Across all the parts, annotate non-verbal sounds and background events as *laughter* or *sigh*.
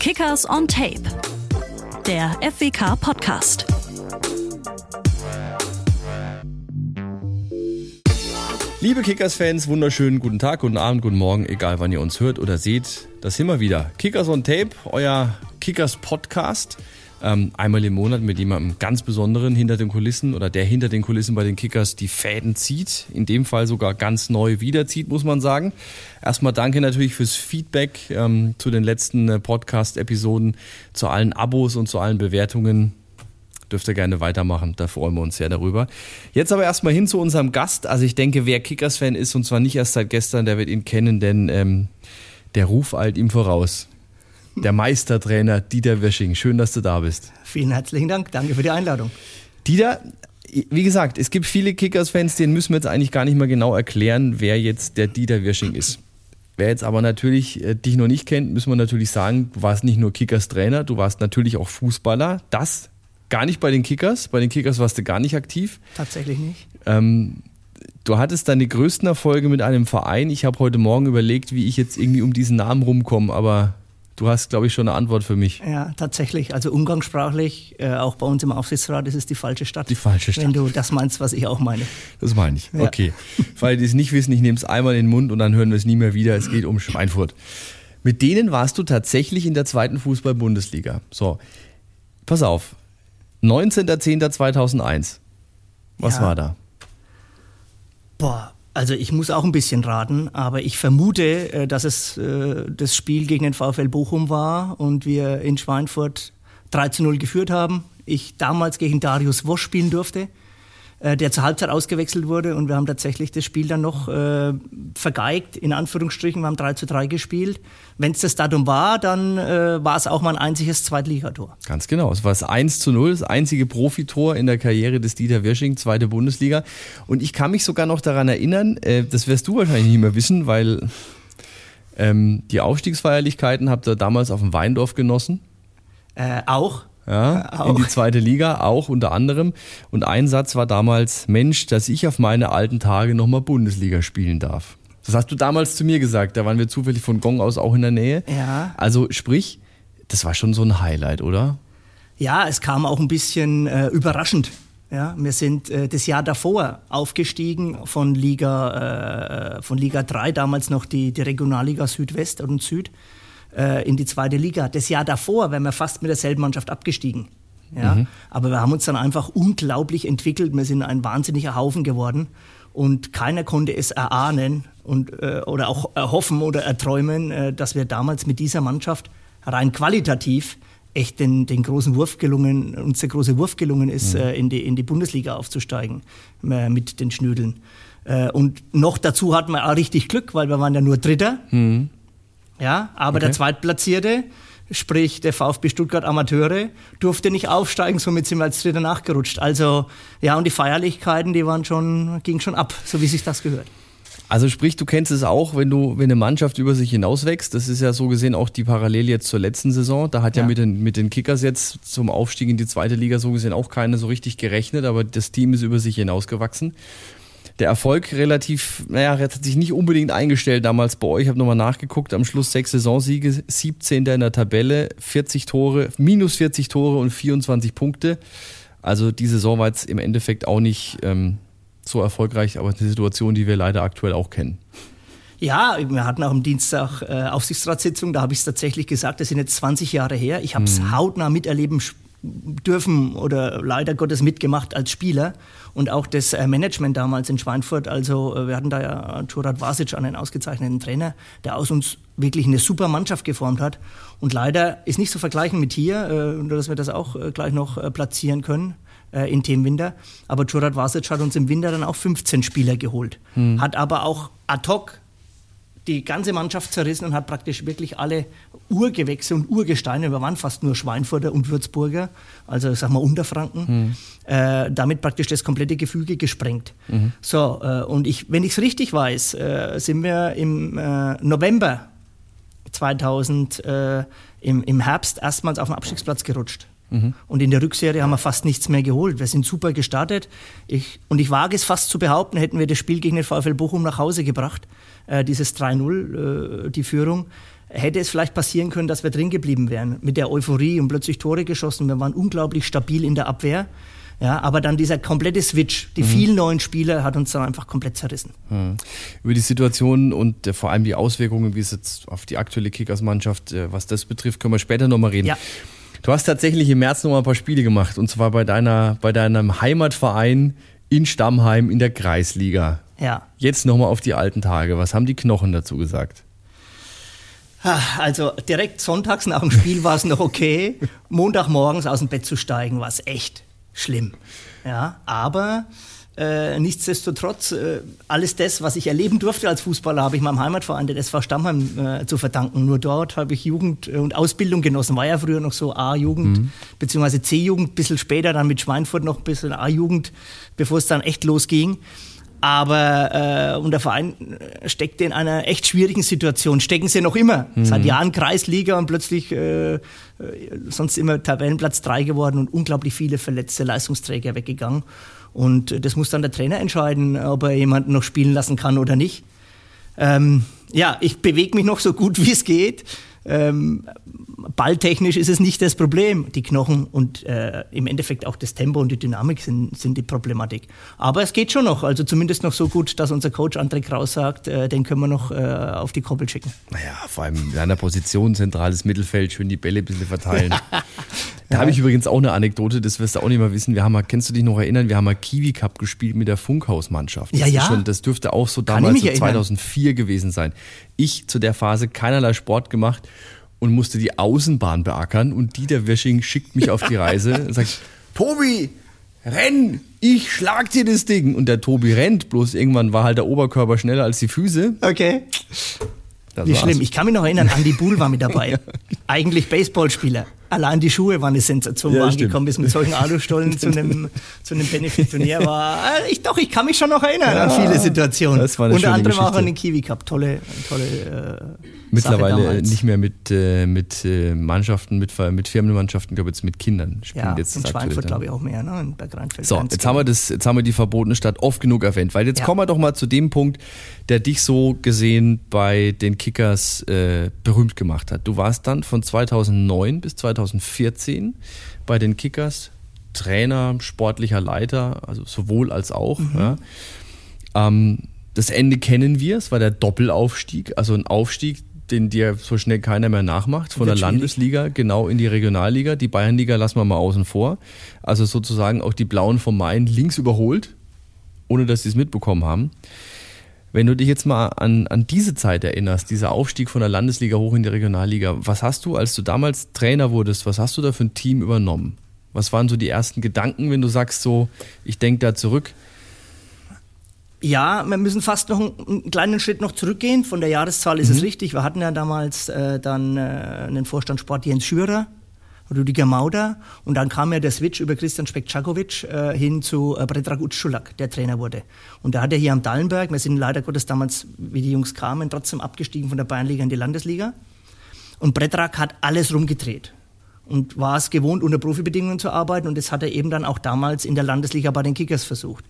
Kickers on Tape, der FWK Podcast. Liebe Kickers-Fans, wunderschönen guten Tag, guten Abend, guten Morgen, egal wann ihr uns hört oder seht. Das wir wieder. Kickers on Tape, euer Kickers-Podcast. Ähm, einmal im Monat mit jemandem ganz Besonderen hinter den Kulissen oder der hinter den Kulissen bei den Kickers die Fäden zieht. In dem Fall sogar ganz neu wiederzieht, muss man sagen. Erstmal danke natürlich fürs Feedback ähm, zu den letzten äh, Podcast-Episoden, zu allen Abos und zu allen Bewertungen dürft ihr gerne weitermachen. Da freuen wir uns sehr darüber. Jetzt aber erstmal hin zu unserem Gast. Also ich denke, wer Kickers-Fan ist, und zwar nicht erst seit gestern, der wird ihn kennen, denn ähm, der Ruf eilt ihm voraus. Der Meistertrainer Dieter Wirsching. Schön, dass du da bist. Vielen herzlichen Dank. Danke für die Einladung. Dieter, wie gesagt, es gibt viele Kickers-Fans, denen müssen wir jetzt eigentlich gar nicht mal genau erklären, wer jetzt der Dieter Wirsching ist. Wer jetzt aber natürlich äh, dich noch nicht kennt, müssen wir natürlich sagen, du warst nicht nur Kickers-Trainer, du warst natürlich auch Fußballer. Das gar nicht bei den Kickers. Bei den Kickers warst du gar nicht aktiv. Tatsächlich nicht. Ähm, du hattest deine größten Erfolge mit einem Verein. Ich habe heute Morgen überlegt, wie ich jetzt irgendwie um diesen Namen rumkomme, aber du hast, glaube ich, schon eine Antwort für mich. Ja, tatsächlich. Also umgangssprachlich, äh, auch bei uns im Aufsichtsrat, ist es die falsche Stadt. Die falsche Stadt. Wenn du das meinst, was ich auch meine. Das meine ich. Ja. Okay. Weil die es nicht wissen, ich nehme es einmal in den Mund und dann hören wir es nie mehr wieder. Es geht um Schweinfurt. Mit denen warst du tatsächlich in der zweiten Fußball-Bundesliga. So, pass auf. 19.10.2001. Was Ja. war da? Boah, also ich muss auch ein bisschen raten, aber ich vermute, äh, dass es äh, das Spiel gegen den VfL Bochum war und wir in Schweinfurt 3 zu 0 geführt haben. Ich damals gegen Darius Wosch spielen durfte, der zur Halbzeit ausgewechselt wurde und wir haben tatsächlich das Spiel dann noch äh, vergeigt, in Anführungsstrichen, wir haben 3 zu 3 gespielt. Wenn es das Datum war, dann äh, war es auch mein einziges Zweitligator. Ganz genau. Es war das 1 zu 0, das einzige Profitor in der Karriere des Dieter Wirsching, zweite Bundesliga. Und ich kann mich sogar noch daran erinnern, äh, das wirst du wahrscheinlich nicht mehr wissen, weil ähm, die Aufstiegsfeierlichkeiten habt ihr damals auf dem Weindorf genossen. Äh, auch Ja, in die zweite Liga, auch unter anderem. Und ein Satz war damals, Mensch, dass ich auf meine alten Tage nochmal Bundesliga spielen darf. Das hast du damals zu mir gesagt, da waren wir zufällig von Gong aus auch in der Nähe. Ja. Also sprich, das war schon so ein Highlight, oder? Ja, es kam auch ein bisschen äh, überraschend. Ja, wir sind äh, das Jahr davor aufgestiegen von Liga, äh, von Liga 3, damals noch die, die Regionalliga Südwest und Süd, äh, in die zweite Liga. Das Jahr davor wären wir fast mit derselben Mannschaft abgestiegen. Ja, Aber wir haben uns dann einfach unglaublich entwickelt. Wir sind ein wahnsinniger Haufen geworden und keiner konnte es erahnen und, äh, oder auch erhoffen oder erträumen, äh, dass wir damals mit dieser Mannschaft rein qualitativ echt den, den großen Wurf gelungen, uns der große Wurf gelungen ist, äh, in, die, in die Bundesliga aufzusteigen äh, mit den Schnödeln. Äh, und noch dazu hatten wir auch richtig Glück, weil wir waren ja nur Dritter. Ja, aber der Okay. Zweitplatzierte, sprich der VfB Stuttgart Amateure, durfte nicht aufsteigen, somit sind wir als Dritter nachgerutscht. Also ja, und die Feierlichkeiten, die waren schon, gingen schon ab, so wie sich das gehört. Also sprich, du kennst es auch, wenn du, wenn eine Mannschaft über sich hinauswächst. Das ist ja so gesehen auch die Parallele jetzt zur letzten Saison. Da hat ja, Ja. mit, den, mit den Kickers jetzt zum Aufstieg in die zweite Liga so gesehen auch keiner so richtig gerechnet, aber das Team ist über sich hinausgewachsen. Der Erfolg relativ, naja, hat sich nicht unbedingt eingestellt damals bei euch. Ich habe nochmal nachgeguckt. Am Schluss sechs Saisonsiege, 17. in der Tabelle, 40 Tore, minus 40 Tore und 24 Punkte. Also die Saison war jetzt im Endeffekt auch nicht ähm, so erfolgreich, aber eine Situation, die wir leider aktuell auch kennen. Ja, wir hatten auch am Dienstag äh, Aufsichtsratssitzung, da habe ich es tatsächlich gesagt, das sind jetzt 20 Jahre her. Ich habe es hautnah miterleben dürfen oder leider Gottes mitgemacht als Spieler und auch das äh, Management damals in Schweinfurt. Also äh, wir hatten da ja Turat Vasic, einen ausgezeichneten Trainer, der aus uns wirklich eine super Mannschaft geformt hat. Und leider ist nicht zu vergleichen mit hier, äh, nur dass wir das auch gleich noch platzieren können in Themen Winter. Aber Turat Vasic hat uns im Winter dann auch 15 Spieler geholt. Hat aber auch ad hoc die ganze Mannschaft zerrissen und hat praktisch wirklich alle Urgewächse und Urgesteine, wir waren fast nur Schweinfurter und Würzburger, also sag mal Unterfranken, äh, damit praktisch das komplette Gefüge gesprengt. So, äh, und ich, wenn ich es richtig weiß, äh, sind wir im äh, November 2000 äh, im, im Herbst erstmals auf den Abstiegsplatz gerutscht. Und in der Rückserie haben wir fast nichts mehr geholt. Wir sind super gestartet. Ich, und ich wage es fast zu behaupten, hätten wir das Spiel gegen den VfL Bochum nach Hause gebracht, äh, dieses 3-0, äh, die Führung, hätte es vielleicht passieren können, dass wir drin geblieben wären. Mit der Euphorie und plötzlich Tore geschossen. Wir waren unglaublich stabil in der Abwehr. Ja, aber dann dieser komplette Switch, die mhm. vielen neuen Spieler, hat uns dann einfach komplett zerrissen. Mhm. Über die Situation und äh, vor allem die Auswirkungen, wie es jetzt auf die aktuelle Kickers-Mannschaft, äh, was das betrifft, können wir später nochmal reden. Ja. Du hast tatsächlich im März noch mal ein paar Spiele gemacht und zwar bei deiner, bei deinem Heimatverein in Stammheim in der Kreisliga. Ja. Jetzt nochmal auf die alten Tage. Was haben die Knochen dazu gesagt? Also direkt sonntags nach dem Spiel war es noch okay. Montagmorgens aus dem Bett zu steigen war es echt schlimm. Ja, aber äh, nichtsdestotrotz, äh, alles das, was ich erleben durfte als Fußballer, habe ich meinem Heimatverein, der SV Stammheim, äh, zu verdanken. Nur dort habe ich Jugend und Ausbildung genossen. War ja früher noch so A-Jugend, mhm. beziehungsweise C-Jugend, ein bisschen später, dann mit Schweinfurt noch ein bisschen A-Jugend, bevor es dann echt losging. Aber äh, und der Verein steckte in einer echt schwierigen Situation. Stecken sie noch immer. Mhm. Seit Jahren Kreisliga und plötzlich äh, äh sonst immer Tabellenplatz 3 geworden und unglaublich viele verletzte Leistungsträger weggegangen. Und das muss dann der Trainer entscheiden, ob er jemanden noch spielen lassen kann oder nicht. Ähm, ja, ich bewege mich noch so gut wie es geht. Ähm, balltechnisch ist es nicht das Problem. Die Knochen und äh, im Endeffekt auch das Tempo und die Dynamik sind, sind die Problematik. Aber es geht schon noch. Also zumindest noch so gut, dass unser Coach André Kraus sagt, äh, den können wir noch äh, auf die Koppel schicken. Naja, vor allem in einer Position, zentrales Mittelfeld, schön die Bälle ein bisschen verteilen. *laughs* da habe ich übrigens auch eine Anekdote, das wirst du auch nicht mal wissen. Wir haben mal, kennst du dich noch erinnern, wir haben mal Kiwi Cup gespielt mit der Funkhausmannschaft. Ja, ja. Schon, das dürfte auch so damals so 2004 gewesen sein. Ich zu der Phase keinerlei Sport gemacht und musste die Außenbahn beackern und Dieter Wesching schickt mich auf die Reise und sagt, *laughs* Tobi, renn, ich schlag dir das Ding. Und der Tobi rennt, bloß irgendwann war halt der Oberkörper schneller als die Füße. Okay. Das Wie war's. schlimm. Ich kann mich noch erinnern, Andy Buhl war mit dabei. ja. *laughs* Eigentlich Baseballspieler. Allein die Schuhe waren eine Sensation, ja, angekommen ist mit solchen Alustollen zu einem, *laughs* zu einem Benefit-Turnier. War, äh, ich, doch, ich kann mich schon noch erinnern ja, an viele Situationen. Das war eine Unter anderem Geschichte. auch an den Kiwi Cup. Tolle, tolle äh, Mittlerweile nicht mehr mit, äh, mit äh, Mannschaften, mit, mit Firmenmannschaften, glaube jetzt mit Kindern spielen. Ja, jetzt in Schweinfurt glaube ich auch mehr, ne? In Bergreinfeld. So, jetzt haben, wir das, jetzt haben wir die verbotene Stadt oft genug erwähnt, weil jetzt ja. kommen wir doch mal zu dem Punkt, der dich so gesehen bei den Kickers äh, berühmt gemacht hat. Du warst dann von 2009 bis 2014 bei den Kickers Trainer, sportlicher Leiter, also sowohl als auch. Mhm. Ja. Ähm, das Ende kennen wir, es war der Doppelaufstieg, also ein Aufstieg, den dir so schnell keiner mehr nachmacht, von der Landesliga genau in die Regionalliga. Die Bayernliga lassen wir mal außen vor. Also sozusagen auch die Blauen vom Main links überholt, ohne dass sie es mitbekommen haben. Wenn du dich jetzt mal an, an diese Zeit erinnerst, dieser Aufstieg von der Landesliga hoch in die Regionalliga, was hast du, als du damals Trainer wurdest, was hast du da für ein Team übernommen? Was waren so die ersten Gedanken, wenn du sagst so, ich denke da zurück? Ja, wir müssen fast noch einen, kleinen Schritt noch zurückgehen. Von der Jahreszahl ist mhm. es richtig. Wir hatten ja damals äh, dann äh, einen Vorstandssport Jens Schürer, Rüdiger Mauder und dann kam ja der Switch über Christian Spekczakovic äh, hin zu äh, Predrag Utschulak, der Trainer wurde. Und da hat er hier am Dallenberg, wir sind leider Gottes damals, wie die Jungs kamen, trotzdem abgestiegen von der Bayernliga in die Landesliga. Und Predrag hat alles rumgedreht und war es gewohnt, unter Profibedingungen zu arbeiten und das hat er eben dann auch damals in der Landesliga bei den Kickers versucht.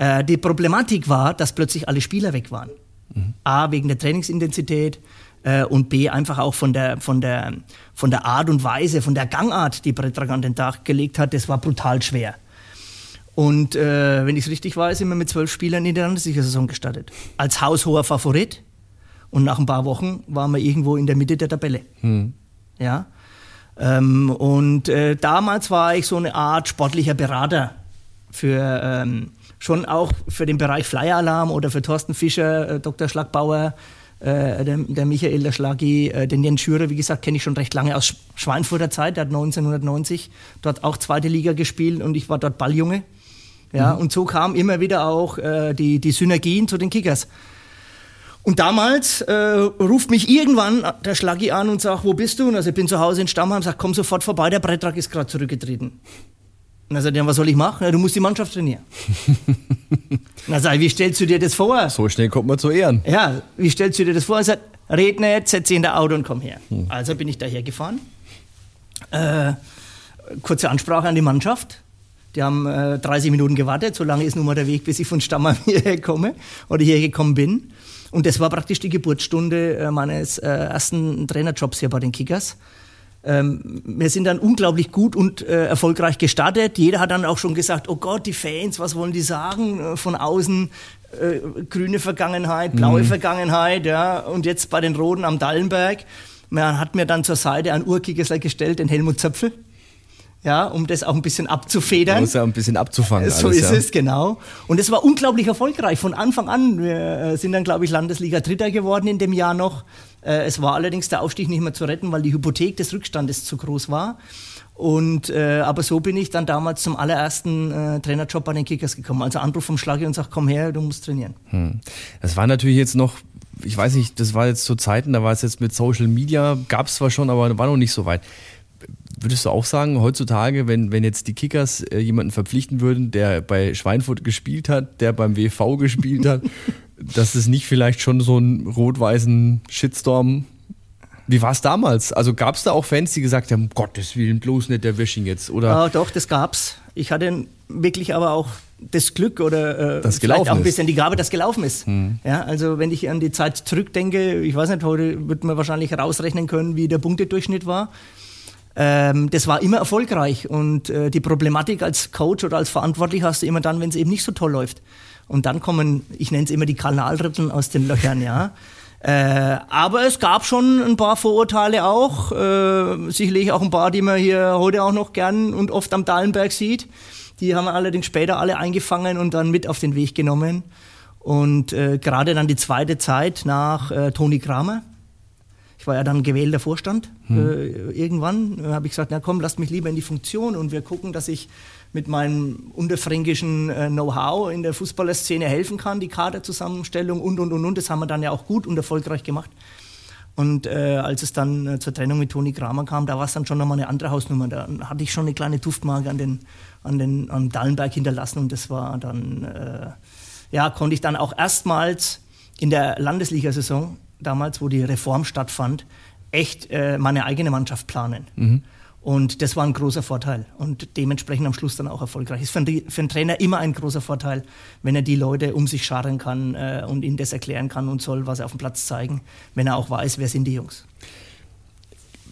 Äh, die Problematik war, dass plötzlich alle Spieler weg waren. Mhm. A, wegen der Trainingsintensität äh, und B, einfach auch von der, von, der, von der Art und Weise, von der Gangart, die Bretrag an den Tag gelegt hat, das war brutal schwer. Und äh, wenn ich es richtig weiß, sind wir mit zwölf Spielern in der Landesliga-Saison gestartet. Als haushoher Favorit. Und nach ein paar Wochen waren wir irgendwo in der Mitte der Tabelle. Mhm. Ja. Ähm, und äh, damals war ich so eine Art sportlicher Berater für, ähm, schon auch für den Bereich Flyer Alarm oder für Thorsten Fischer, äh, Dr. Schlagbauer, äh, der, der, Michael, der Schlagi, äh, den Jens Schürer, wie gesagt, kenne ich schon recht lange aus Schweinfurter Zeit. Der hat 1990 dort auch zweite Liga gespielt und ich war dort Balljunge. Ja, mhm. und so kamen immer wieder auch äh, die, die Synergien zu den Kickers. Und damals äh, ruft mich irgendwann der Schlagi an und sagt, wo bist du? Und also ich bin zu Hause in Stammheim, sagt, komm sofort vorbei, der Beitrag ist gerade zurückgetreten. Und er sagt, ja, was soll ich machen? Ja, du musst die Mannschaft trainieren. dann sag ich, wie stellst du dir das vor? So schnell kommt man zu Ehren. Ja, wie stellst du dir das vor? Er sagt, red nicht, setz dich in der Auto und komm her. Hm. Also bin ich daher gefahren. Äh, kurze Ansprache an die Mannschaft. Die haben äh, 30 Minuten gewartet, so lange ist nun mal der Weg, bis ich von Stammer *laughs* hierher komme oder hierher gekommen bin. Und das war praktisch die Geburtsstunde äh, meines äh, ersten Trainerjobs hier bei den Kickers. Ähm, wir sind dann unglaublich gut und äh, erfolgreich gestartet. Jeder hat dann auch schon gesagt, oh Gott, die Fans, was wollen die sagen? Äh, von außen äh, grüne Vergangenheit, blaue mhm. Vergangenheit, ja. Und jetzt bei den Roten am Dallenberg. Man hat mir dann zur Seite einen Urkickersler gestellt, den Helmut Zöpfel ja, um das auch ein bisschen abzufedern. Muss ja ein bisschen abzufangen. So alles, ist ja. es, genau. Und es war unglaublich erfolgreich von Anfang an. Wir äh, sind dann, glaube ich, Landesliga Dritter geworden in dem Jahr noch. Äh, es war allerdings der Aufstieg nicht mehr zu retten, weil die Hypothek des Rückstandes zu groß war. Und äh, aber so bin ich dann damals zum allerersten äh, Trainerjob bei den Kickers gekommen. Also Anruf vom Schlagi und sagt, komm her, du musst trainieren. Hm. Das war natürlich jetzt noch, ich weiß nicht, das war jetzt zu Zeiten, da war es jetzt mit Social Media, gab es zwar schon, aber war noch nicht so weit. Würdest du auch sagen, heutzutage, wenn, wenn jetzt die Kickers äh, jemanden verpflichten würden, der bei Schweinfurt gespielt hat, der beim WV gespielt hat, *laughs* dass es nicht vielleicht schon so einen rot-weißen Shitstorm wie war es damals? Also gab es da auch Fans, die gesagt haben, um Gottes Willen, bloß nicht der Wisching jetzt? Oder? Ja, doch, das gab's. Ich hatte wirklich aber auch das Glück oder äh, das vielleicht auch ein bisschen die Gabe, dass gelaufen ist. Hm. Ja, also wenn ich an die Zeit zurückdenke, ich weiß nicht, heute wird man wahrscheinlich herausrechnen können, wie der Punktedurchschnitt war. Ähm, das war immer erfolgreich und äh, die Problematik als Coach oder als Verantwortlich hast du immer dann, wenn es eben nicht so toll läuft. Und dann kommen, ich nenne es immer die Kanalritteln aus den Löchern, ja. *laughs* Äh, aber es gab schon ein paar Vorurteile auch, äh, sicherlich auch ein paar, die man hier heute auch noch gern und oft am Dahlenberg sieht. Die haben wir allerdings später alle eingefangen und dann mit auf den Weg genommen. Und äh, gerade dann die zweite Zeit nach äh, Toni Kramer, ich war ja dann gewählter Vorstand. Hm. Äh, irgendwann habe ich gesagt, na komm, lasst mich lieber in die Funktion und wir gucken, dass ich mit meinem unterfränkischen äh, Know-how in der Fußballerszene helfen kann, die Kaderzusammenstellung und, und, und, und. Das haben wir dann ja auch gut und erfolgreich gemacht. Und äh, als es dann äh, zur Trennung mit Toni Kramer kam, da war es dann schon nochmal eine andere Hausnummer. Da hatte ich schon eine kleine Duftmarke an den, an den am Dallenberg hinterlassen und das war dann, äh, ja, konnte ich dann auch erstmals in der Landesliga-Saison damals, wo die Reform stattfand, echt äh, meine eigene Mannschaft planen. Mhm. Und das war ein großer Vorteil und dementsprechend am Schluss dann auch erfolgreich. Ist für, einen, für einen Trainer immer ein großer Vorteil, wenn er die Leute um sich scharen kann äh, und ihnen das erklären kann und soll, was er auf dem Platz zeigen, wenn er auch weiß, wer sind die Jungs.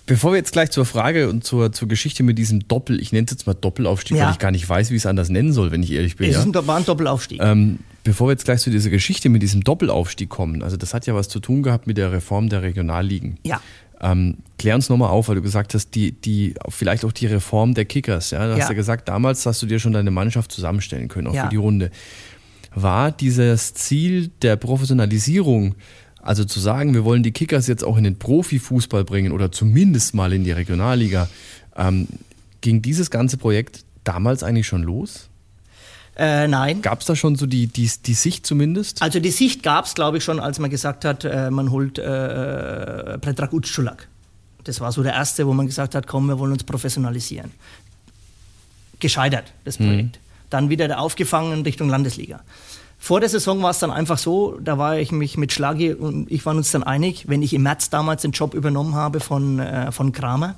Bevor wir jetzt gleich zur Frage und zur, zur Geschichte mit diesem Doppel, ich nenne es jetzt mal Doppelaufstieg, ja. weil ich gar nicht weiß, wie ich es anders nennen soll, wenn ich ehrlich bin. Es ja? ist ein, war ein Doppelaufstieg. Ähm, bevor wir jetzt gleich zu dieser Geschichte mit diesem Doppelaufstieg kommen, also das hat ja was zu tun gehabt mit der Reform der Regionalligen. Ja. Ähm, klär uns nochmal auf, weil du gesagt hast, die, die, vielleicht auch die Reform der Kickers. Ja? Du hast ja. ja gesagt, damals hast du dir schon deine Mannschaft zusammenstellen können, auch ja. für die Runde. War dieses Ziel der Professionalisierung also zu sagen, wir wollen die Kickers jetzt auch in den Profifußball bringen oder zumindest mal in die Regionalliga, ähm, ging dieses ganze Projekt damals eigentlich schon los? Äh, nein. Gab es da schon so die, die, die Sicht zumindest? Also die Sicht gab es, glaube ich, schon, als man gesagt hat, äh, man holt äh, äh Predrag Utschulak. Das war so der erste, wo man gesagt hat, komm, wir wollen uns professionalisieren. Gescheitert, das mhm. Projekt. Mhm. Dann wieder aufgefangen in Richtung Landesliga. Vor der Saison war es dann einfach so, da war ich mich mit Schlagi und ich waren uns dann einig, wenn ich im März damals den Job übernommen habe von, äh, von Kramer,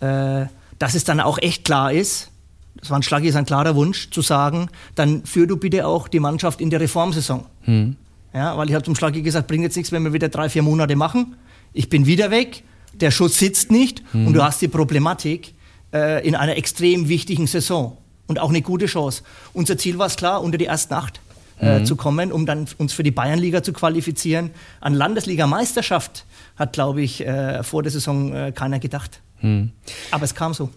äh, dass es dann auch echt klar ist, das war ein Schlagi sein klarer Wunsch, zu sagen, dann führ du bitte auch die Mannschaft in die Reformsaison. Hm. Ja, weil ich habe zum Schlagi gesagt, bringt jetzt nichts, wenn wir wieder drei, vier Monate machen. Ich bin wieder weg, der Schuss sitzt nicht hm. und du hast die Problematik äh, in einer extrem wichtigen Saison und auch eine gute Chance. Unser Ziel war es klar, unter die ersten acht äh, mhm. zu kommen, um dann uns für die Bayernliga zu qualifizieren. An Landesliga-Meisterschaft hat, glaube ich, äh, vor der Saison äh, keiner gedacht. Mhm. Aber es kam so.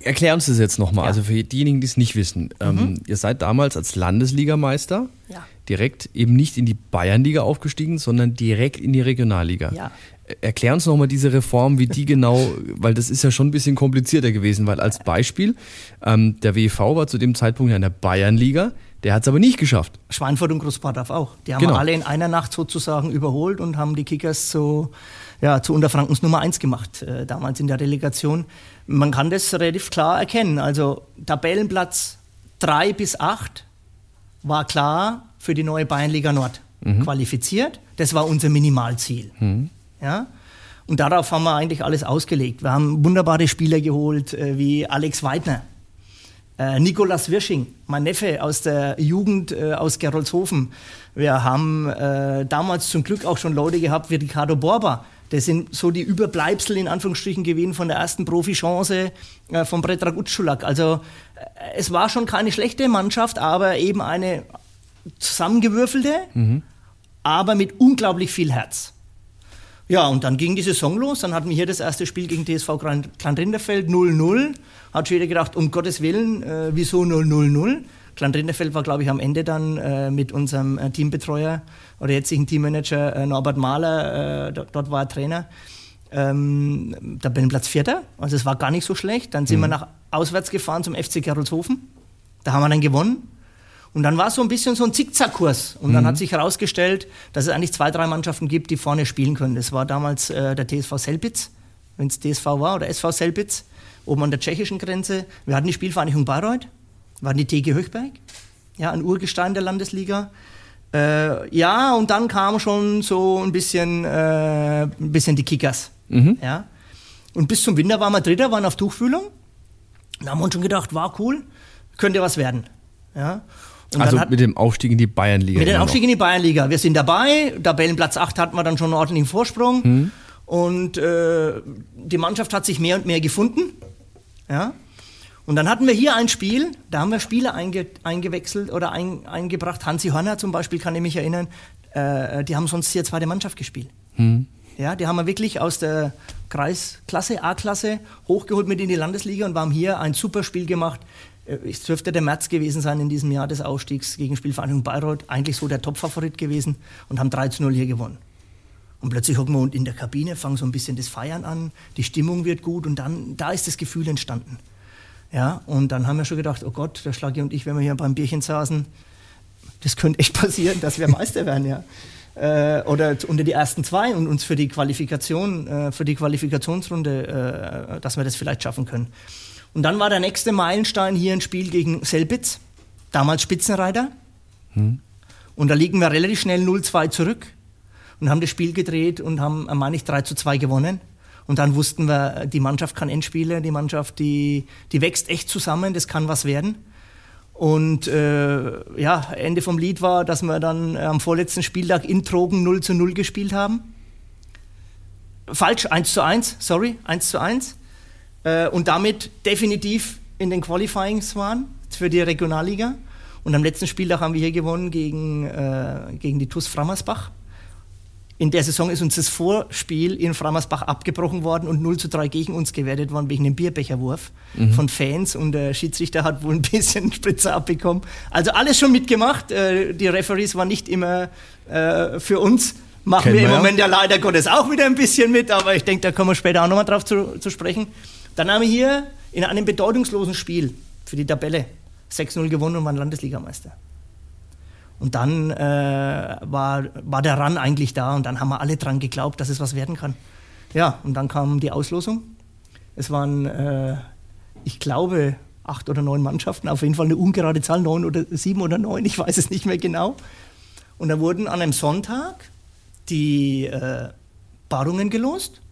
Erklär uns das jetzt nochmal, ja. also für diejenigen, die es nicht wissen. Ähm, mhm. ihr seid damals als Landesligameister ja. direkt eben nicht in die Bayernliga aufgestiegen, sondern direkt in die Regionalliga. Ja. Erklär uns nochmal diese Reform, wie die genau, weil das ist ja schon ein bisschen komplizierter gewesen, weil als Beispiel, ähm, der WV war zu dem Zeitpunkt in der Bayernliga, der hat es aber nicht geschafft. Schweinfurt und Großbadorf auch. Die haben genau. alle in einer Nacht sozusagen überholt und haben die Kickers zu, ja, zu Unterfrankens Nummer eins gemacht, äh, damals in der Relegation. Man kann das relativ klar erkennen. Also Tabellenplatz drei bis acht war klar für die neue Bayernliga Nord mhm. qualifiziert. Das war unser Minimalziel. Mhm. Ja? Und darauf haben wir eigentlich alles ausgelegt. Wir haben wunderbare Spieler geholt, äh, wie Alex Weidner Äh, Nikolas Wirsching, mein Neffe aus der Jugend äh, aus Gerolzhofen. Wir haben damals zum Glück auch schon Leute gehabt wie Ricardo Borba. Das sind so die Überbleibsel in Anführungsstrichen gewesen von der ersten Profi-Chance äh, von Predrag Utschulak. Also äh, es war schon keine schlechte Mannschaft, aber eben eine zusammengewürfelte, mhm. aber mit unglaublich viel Herz. Ja, und dann ging die Saison los. Dann hatten wir hier das erste Spiel gegen TSV Kleinrinderfeld 0-0. Hat jeder gedacht, um Gottes Willen, äh, wieso 0-0-0? Kleinrinderfeld war, glaube ich, am Ende dann äh, mit unserem äh, Teambetreuer oder jetzigen Teammanager äh, Norbert Mahler, äh, dort war er Trainer. Ähm, da bin ich Platz Vierter, also es war gar nicht so schlecht. Dann sind mhm. wir nach auswärts gefahren zum FC Gerolzhofen. Da haben wir dann gewonnen. Und dann war es so ein bisschen so ein Zickzackkurs. Und dann mhm. hat sich herausgestellt, dass es eigentlich zwei, drei Mannschaften gibt, die vorne spielen können. Das war damals äh, der TSV Selbitz, wenn es TSV war, oder SV Selbitz, oben an der tschechischen Grenze. Wir hatten die Spielvereinigung Bayreuth, hatten die TG Höchberg, ja, ein Urgestein der Landesliga. Äh, ja, und dann kam schon so ein bisschen, äh, ein bisschen die Kickers. Mhm. Ja. Und bis zum Winter waren wir Dritter, waren auf Tuchfühlung. Da haben wir uns schon gedacht, war cool, könnte was werden. Ja. Und also hat, mit dem Aufstieg in die Bayernliga. Mit dem Aufstieg in die Bayernliga. Wir sind dabei. Tabellenplatz 8 hatten wir dann schon einen ordentlichen Vorsprung. Hm. Und äh, die Mannschaft hat sich mehr und mehr gefunden. Ja. Und dann hatten wir hier ein Spiel, da haben wir Spieler einge, eingewechselt oder ein, eingebracht. Hansi Hörner zum Beispiel, kann ich mich erinnern, äh, die haben sonst hier zweite Mannschaft gespielt. Hm. Ja, die haben wir wirklich aus der Kreisklasse, A-Klasse, hochgeholt mit in die Landesliga und haben hier ein super Spiel gemacht. Äh, es dürfte der März gewesen sein in diesem Jahr des Ausstiegs gegen Spielvereinigung Bayreuth, eigentlich so der Topfavorit gewesen und haben 3 zu 0 hier gewonnen. Und plötzlich hocken wir in der Kabine, fangen so ein bisschen das Feiern an, die Stimmung wird gut und dann, da ist das Gefühl entstanden. Ja, und dann haben wir schon gedacht, oh Gott, der Schlagi und ich, wenn wir hier beim Bierchen saßen, das könnte echt *laughs* passieren, dass wir Meister werden, ja. Äh, oder unter die ersten zwei und uns für die Qualifikation, äh, für die Qualifikationsrunde, äh, dass wir das vielleicht schaffen können. Und dann war der nächste Meilenstein hier ein Spiel gegen Selbitz, damals Spitzenreiter. Hm. Und da liegen wir relativ schnell 0-2 zurück und haben das Spiel gedreht und haben, äh, meine ich, 3 zu 2 gewonnen. Und dann wussten wir, die Mannschaft kann Endspiele, die Mannschaft, die, die wächst echt zusammen, das kann was werden. Und äh, ja, Ende vom Lied war, dass wir dann am vorletzten Spieltag in Trogen 0 zu 0 gespielt haben. Falsch, 1 zu 1, sorry, 1 zu 1 äh, und damit definitiv in den Qualifyings waren für die Regionalliga. Und am letzten Spieltag haben wir hier gewonnen gegen, äh, gegen die TuS Frammersbach. In der Saison ist uns das Vorspiel in Frammersbach abgebrochen worden und 0 zu 3 gegen uns gewertet worden wegen dem Bierbecherwurf mhm. von Fans und der Schiedsrichter hat wohl ein bisschen *laughs* Spritzer abbekommen. Also alles schon mitgemacht. Äh, die Referees waren nicht immer äh, für uns. Machen Kennen wir im Moment ja leider Gottes auch wieder ein bisschen mit, aber ich denke, da kommen wir später auch nochmal drauf zu, zu sprechen. Dann haben wir hier in einem bedeutungslosen Spiel für die Tabelle 6-0 gewonnen und waren Landesligameister. Und dann äh, war, war der Run eigentlich da und dann haben wir alle dran geglaubt, dass es was werden kann. Ja, und dann kam die Auslosung. Es waren, äh, ich glaube, acht oder neun Mannschaften, auf jeden Fall eine ungerade Zahl, neun oder sieben oder neun, ich weiß es nicht mehr genau. Und da wurden an einem Sonntag die äh, Paarungen gelost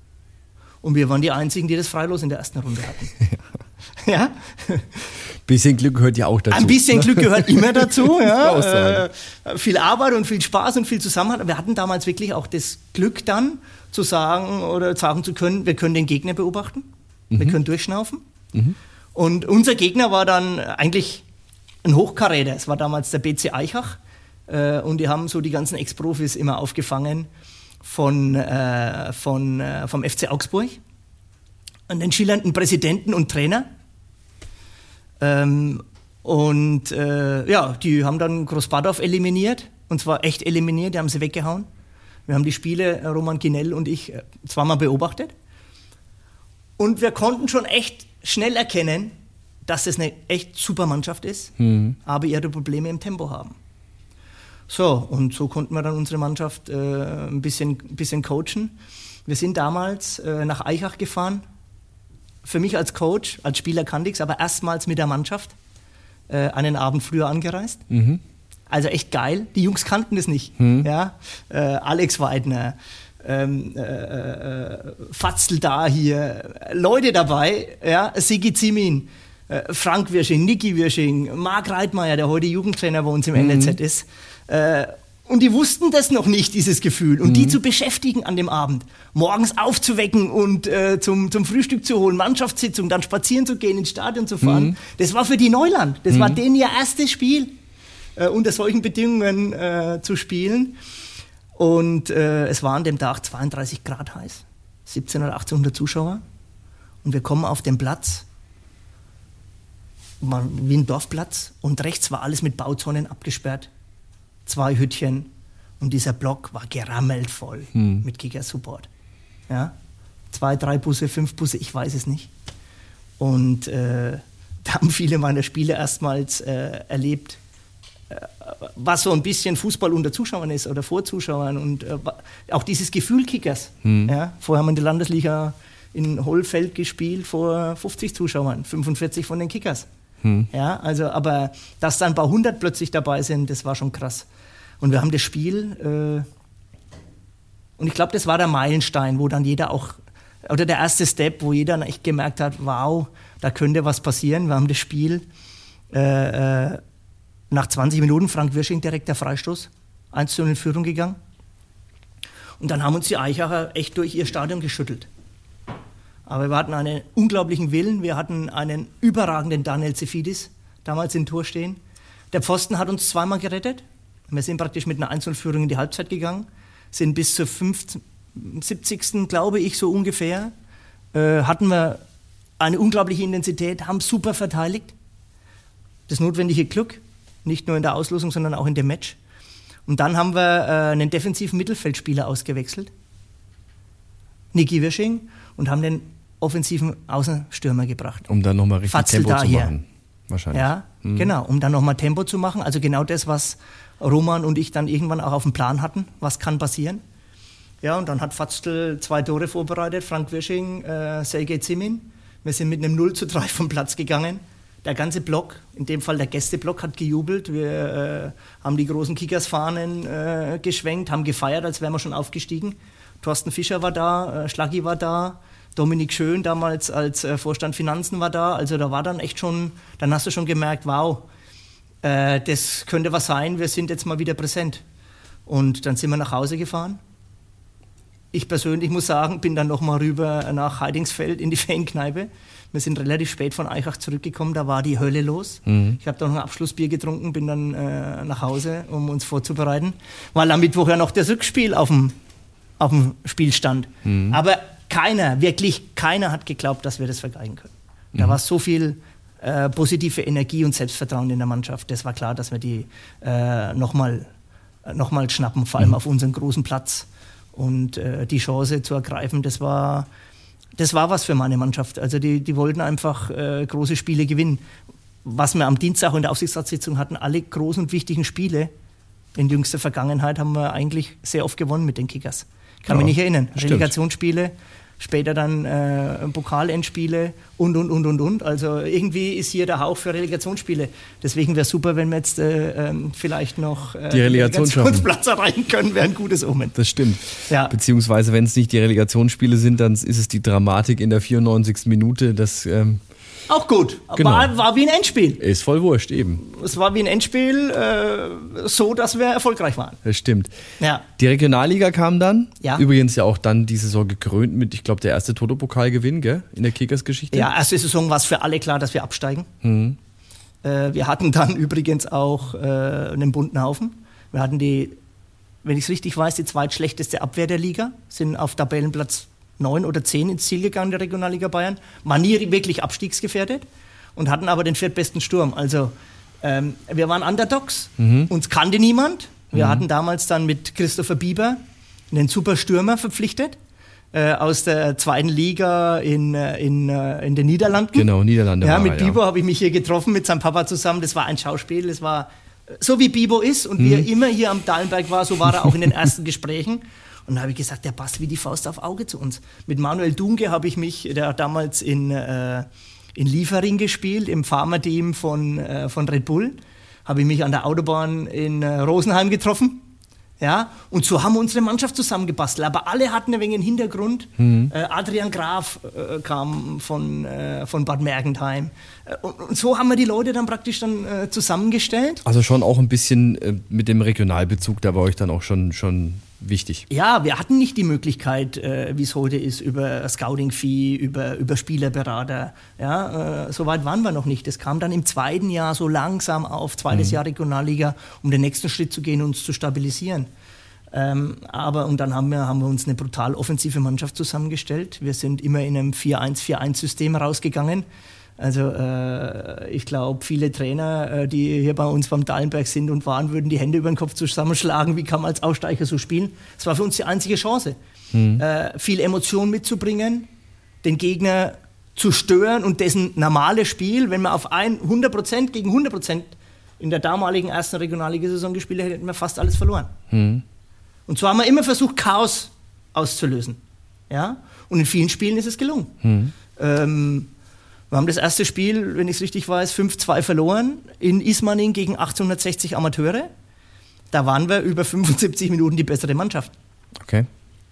und wir waren die Einzigen, die das freilos in der ersten Runde hatten. *laughs* ja. Bisschen Glück gehört ja auch dazu. Ein bisschen? Glück gehört *laughs* immer dazu. ja. Äh, viel Arbeit und viel Spaß und viel Zusammenhalt. Wir hatten damals wirklich auch das Glück dann zu sagen oder sagen zu können, wir können den Gegner beobachten, mhm. wir können durchschnaufen. Mhm. Und unser Gegner war dann eigentlich ein Hochkaräter. Es war damals der BC Eichach. Äh, und die haben so die ganzen Ex-Profis immer aufgefangen von, äh, von, äh, vom FC Augsburg, einen schillernden Präsidenten und Trainer. Ähm, und äh, ja, die haben dann Großbadorf eliminiert, und zwar echt eliminiert, die haben sie weggehauen. Wir haben die Spiele, äh, Roman Kinell und ich, äh, zweimal beobachtet. Und wir konnten schon echt schnell erkennen, dass es eine echt super Mannschaft ist, mhm. aber ihre Probleme im Tempo haben. So, und so konnten wir dann unsere Mannschaft äh, ein bisschen, bisschen coachen. Wir sind damals äh, nach Eichach gefahren. Für mich als Coach, als Spieler kannte ich es, aber erstmals mit der Mannschaft äh, einen Abend früher angereist. Mhm. Also echt geil. Die Jungs kannten das nicht. Mhm. Ja? Äh, Alex Weidner, ähm, äh, äh, Fatzl da hier, Leute dabei, ja? Sigi Zimin, äh, Frank Wirsching, Niki Wirsching, Marc Reitmeier, der heute Jugendtrainer bei uns im NLZ ist. Und die wussten das noch nicht, dieses Gefühl. Und die zu beschäftigen an dem Abend, morgens aufzuwecken und äh, zum, zum Frühstück zu holen, Mannschaftssitzung, dann spazieren zu gehen, ins Stadion zu fahren, das war für die Neuland. Das war denen ihr erstes Spiel, äh, unter solchen Bedingungen äh, zu spielen. Und äh, es war an dem Tag 32 Grad heiß, 17 oder 1800 Zuschauer. Und wir kommen auf den Platz, wie ein Dorfplatz, und rechts war alles mit Bauzonen abgesperrt. Zwei Hütchen. Und dieser Block war gerammelt voll mit Kicker-Support. Ja? Zwei, drei Busse, fünf Busse, ich weiß es nicht. Und äh, *laughs* da haben viele meiner Spiele erstmals äh, erlebt, äh, was so ein bisschen Fußball unter Zuschauern ist oder vor Zuschauern und äh, auch dieses Gefühl Kickers. Ja, vorher haben wir in der Landesliga in Hollfeld gespielt vor 50 Zuschauern, 45 von den Kickers. Ja, also, aber dass dann ein paar hundert plötzlich dabei sind, das war schon krass. Und wir haben das Spiel, äh, und ich glaube, das war der Meilenstein, wo dann jeder auch, oder der erste Step, wo jeder echt gemerkt hat, wow, da könnte was passieren. Wir haben das Spiel äh, äh, nach 20 Minuten, Frank Wirsching direkt der Freistoß, 1 zu 0 in Führung gegangen. Und dann haben uns die Eichacher echt durch ihr Stadion geschüttelt. Aber wir hatten einen unglaublichen Willen, wir hatten einen überragenden Daniel Zefidis, damals im Tor stehen. Der Pfosten hat uns zweimal gerettet. Wir sind praktisch mit einer 1-0-Führung in die Halbzeit gegangen, sind bis zur 50, 70. glaube ich, so ungefähr, äh, hatten wir eine unglaubliche Intensität, haben super verteidigt. Das notwendige Glück, nicht nur in der Auslosung, sondern auch in dem Match. Und dann haben wir äh, einen defensiven Mittelfeldspieler ausgewechselt, Niki Wirsching, und haben den offensiven Außenstürmer gebracht. Um dann nochmal richtig Fatzel Tempo da zu machen. Wahrscheinlich. Ja, genau, um dann nochmal Tempo zu machen. Also genau das, was Roman und ich dann irgendwann auch auf dem Plan hatten. Was kann passieren? Ja, und dann hat Fatzl zwei Tore vorbereitet, Frank Wirsching, äh, Sergei Zimin. Wir sind mit einem 0 zu 3 vom Platz gegangen. Der ganze Block, in dem Fall der Gästeblock, hat gejubelt. Wir äh, haben die großen Kickers-Fahnen äh, geschwenkt, haben gefeiert, als wären wir schon aufgestiegen. Thorsten Fischer war da, äh, Schlaggi war da, Dominik Schön damals als äh, Vorstand Finanzen war da. Also da war dann echt schon, dann hast du schon gemerkt, wow, äh, das könnte was sein, wir sind jetzt mal wieder präsent. Und dann sind wir nach Hause gefahren. Ich persönlich muss sagen, bin dann noch mal rüber nach Heidingsfeld in die *laughs* Fankneipe. Wir sind relativ spät von Eichach zurückgekommen, da war die Hölle los. Ich habe dann noch ein Abschlussbier getrunken, bin dann äh, nach Hause, um uns vorzubereiten, weil am Mittwoch ja noch das Rückspiel auf dem, auf dem Spiel stand. Aber keiner, wirklich keiner hat geglaubt, dass wir das vergleichen können. Da war so viel äh, positive Energie und Selbstvertrauen in der Mannschaft. Das war klar, dass wir die äh, nochmal noch mal schnappen, vor allem auf unseren großen Platz. Und äh, die Chance zu ergreifen, das war, das war was für meine Mannschaft. Also die, die wollten einfach äh, große Spiele gewinnen. Was wir am Dienstag in der Aufsichtsratssitzung hatten, alle großen und wichtigen Spiele in jüngster Vergangenheit haben wir eigentlich sehr oft gewonnen mit den Kickers. Ich kann Ja, mich nicht erinnern. stimmt. Relegationsspiele, später dann äh, Pokalendspiele und, und, und, und, und. Also irgendwie ist hier der Hauch für Relegationsspiele. Deswegen wäre es super, wenn wir jetzt äh, ähm, vielleicht noch äh, Die Relegationsplatz erreichen können, wäre ein gutes Omen. Das stimmt. Ja. Beziehungsweise, wenn es nicht die Relegationsspiele sind, dann ist es die Dramatik in der 94. Minute. Das ähm, Auch gut. Genau. War, war wie ein Endspiel. ist voll wurscht, eben. Es war wie ein Endspiel, äh, so dass wir erfolgreich waren. Das stimmt. Ja. Die Regionalliga kam dann. Ja. Übrigens ja auch dann die Saison gekrönt mit, ich glaube, der erste Toto-Pokalgewinn, gell? In der Kickers-Geschichte. Ja, erste Saison war es für alle klar, dass wir absteigen. Äh, wir hatten dann *laughs* übrigens auch äh, einen bunten Haufen. Wir hatten die, wenn ich es richtig weiß, die zweitschlechteste Abwehr der Liga, sind auf Tabellenplatz 9 oder 10 ins Ziel gegangen, der Regionalliga Bayern. Waren nie wirklich abstiegsgefährdet und hatten aber den viertbesten Sturm. Also ähm, wir waren Underdogs, uns kannte niemand. Wir hatten damals dann mit Christopher Bieber einen super Stürmer verpflichtet. Äh, aus der zweiten Liga in, äh, in, äh, in den Niederlanden. Genau, Niederlande Ja, mit er, ja. Bibo habe ich mich hier getroffen, mit seinem Papa zusammen. Das war ein Schauspiel. Das war äh, so wie Bibo ist und wie er immer hier am Dahlenberg war, so war er auch in den *laughs* ersten Gesprächen. Und da habe ich gesagt, der passt wie die Faust auf Auge zu uns. Mit Manuel Dunke habe ich mich, der hat damals in, äh, in Liefering gespielt, im Farmerteam von, äh, von Red Bull, habe ich mich an der Autobahn in äh, Rosenheim getroffen. Ja, und so haben wir unsere Mannschaft zusammengebastelt. Aber alle hatten ein wenig einen Hintergrund. Mhm. Adrian Graf äh, kam von, äh, von Bad Mergentheim. Äh, und, und, so haben wir die Leute dann praktisch dann äh, zusammengestellt. Also schon auch ein bisschen äh, mit dem Regionalbezug, der bei euch dann auch schon, schon wichtig. Ja, wir hatten nicht die Möglichkeit, äh, wie es heute ist, über Scouting-Fee, über, über Spielerberater. Ja, äh, so weit waren wir noch nicht. Das kam dann im zweiten Jahr so langsam auf, zweites mhm. Jahr Regionalliga, um den nächsten Schritt zu gehen und uns zu stabilisieren. Ähm, aber und dann haben wir, haben wir uns eine brutal offensive Mannschaft zusammengestellt. Wir sind immer in einem 4-1-4-1-System rausgegangen. Also äh, ich glaube, viele Trainer, äh, die hier bei uns beim Dallenberg sind und waren, würden die Hände über den Kopf zusammenschlagen, wie kann man als Aussteiger so spielen. Es war für uns die einzige Chance, mhm. äh, viel Emotion mitzubringen, den Gegner zu stören und dessen normales Spiel, wenn man auf ein 100% gegen 100% in der damaligen ersten Regionalliga-Saison gespielt hätte, hätten wir fast alles verloren. Mhm. Und so haben wir immer versucht, Chaos auszulösen. Ja? Und in vielen Spielen ist es gelungen. Mhm. Ähm, wir haben das erste Spiel, wenn ich es richtig weiß, 5-2 verloren in Ismaning gegen 1860 Amateure. Da waren wir über 75 Minuten die bessere Mannschaft. Okay.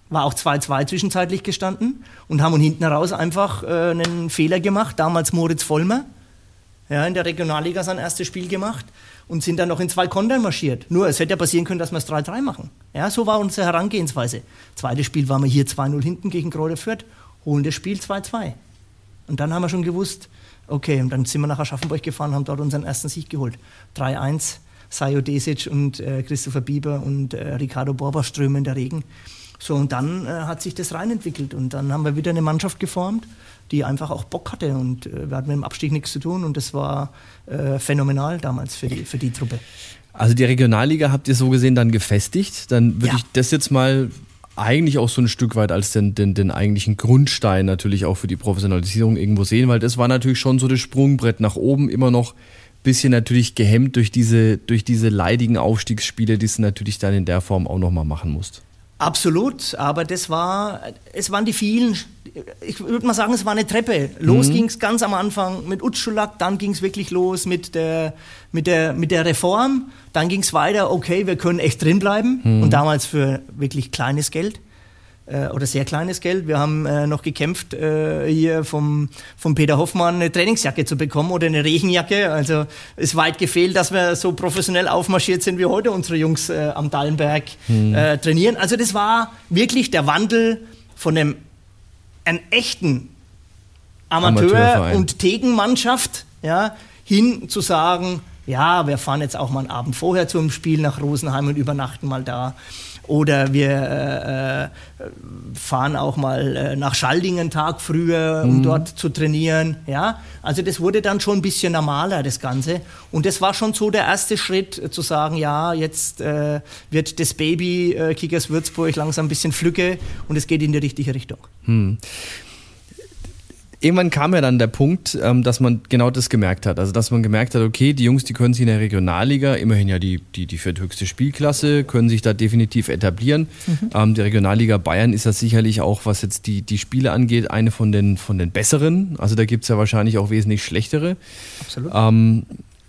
War auch 2-2 zwischenzeitlich gestanden und haben hinten heraus einfach äh, einen Fehler gemacht. Damals Moritz Vollmer, ja, in der Regionalliga sein erstes Spiel gemacht und sind dann noch in zwei Kontern marschiert. Nur, es hätte ja passieren können, dass wir es 3-3 machen. Ja, so war unsere Herangehensweise. Zweites Spiel waren wir hier 2-0 hinten gegen Grote Fürth, holen das Spiel 2-2. Und dann haben wir schon gewusst, okay, und dann sind wir nach Aschaffenburg gefahren, haben dort unseren ersten Sieg geholt. 3-1, Sajo Desic und äh, Christopher Bieber und äh, Ricardo Borba strömen der Regen. So, und dann äh, hat sich das reinentwickelt und dann haben wir wieder eine Mannschaft geformt, die einfach auch Bock hatte und äh, wir hatten mit dem Abstieg nichts zu tun und das war äh, phänomenal damals für die, für die Truppe. Also die Regionalliga habt ihr so gesehen dann gefestigt. Dann würde ja. ich das jetzt mal eigentlich auch so ein Stück weit als den, den, den eigentlichen Grundstein natürlich auch für die Professionalisierung irgendwo sehen, weil das war natürlich schon so das Sprungbrett nach oben, immer noch bisschen natürlich gehemmt durch diese, durch diese leidigen Aufstiegsspiele, die es natürlich dann in der Form auch nochmal machen musst. Absolut, aber das war, es waren die vielen, ich würde mal sagen, es war eine Treppe. Los mhm. ging es ganz am Anfang mit Utschulak, dann ging es wirklich los mit der, mit der, mit der Reform, dann ging es weiter, okay, wir können echt drinbleiben mhm. und damals für wirklich kleines Geld äh, oder sehr kleines Geld. Wir haben äh, noch gekämpft, äh, hier vom, vom Peter Hoffmann eine Trainingsjacke zu bekommen oder eine Regenjacke. Also ist weit gefehlt, dass wir so professionell aufmarschiert sind, wie heute unsere Jungs äh, am Dallenberg mhm. Äh, trainieren. Also das war wirklich der Wandel von einem, einem echten Amateur- und Tegenmannschaft ja, hin zu sagen, ja, wir fahren jetzt auch mal einen Abend vorher zum Spiel nach Rosenheim und übernachten mal da. Oder wir äh, äh, fahren auch mal äh, nach Schaldingen Tag früher, um mhm. dort zu trainieren. Ja? Also das wurde dann schon ein bisschen normaler, das Ganze. Und das war schon so der erste Schritt, äh, zu sagen, ja, jetzt äh, wird das Baby äh, Kickers Würzburg langsam ein bisschen flücke und es geht in die richtige Richtung. Mhm irgendwann kam ja dann der Punkt, ähm, dass man genau das gemerkt hat. Also, dass man gemerkt hat, okay, die Jungs, die können sich in der Regionalliga, immerhin ja die, die, die vierthöchste Spielklasse, können sich da definitiv etablieren. Mhm. Ähm, die Regionalliga Bayern ist ja sicherlich auch, was jetzt die, die Spiele angeht, eine von den, von den besseren. Also, da gibt es ja wahrscheinlich auch wesentlich schlechtere. Absolut. Ähm,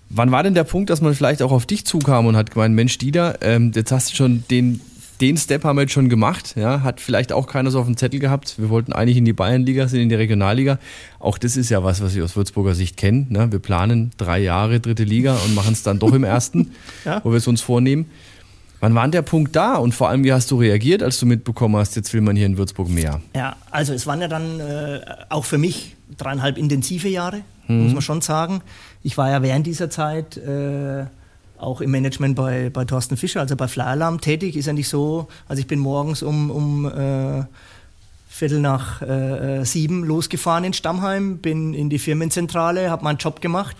wann war denn der Punkt, dass man vielleicht auch auf dich zukam und hat gemeint, Mensch, Dieter, ähm, jetzt hast du schon den den Step haben wir jetzt schon gemacht. Ja, hat vielleicht auch keiner so auf dem Zettel gehabt. Wir wollten eigentlich in die Bayernliga, sind in die Regionalliga. Auch das ist ja was, was ich aus Würzburger Sicht kenne. Ne? Wir planen drei Jahre dritte Liga und machen es dann doch im ersten, *laughs* ja. wo wir es uns vornehmen. Wann war denn der Punkt da und vor allem, wie hast du reagiert, als du mitbekommen hast, jetzt will man hier in Würzburg mehr? Ja, also es waren ja dann äh, auch für mich dreieinhalb intensive Jahre, mhm. muss man schon sagen. Ich war ja während dieser Zeit äh, auch im Management bei, bei Thorsten Fischer, also bei Flyalarm tätig. Ist ja nicht so, also ich bin morgens um, um äh, Viertel nach äh, sieben losgefahren in Stammheim, bin in die Firmenzentrale, habe meinen Job gemacht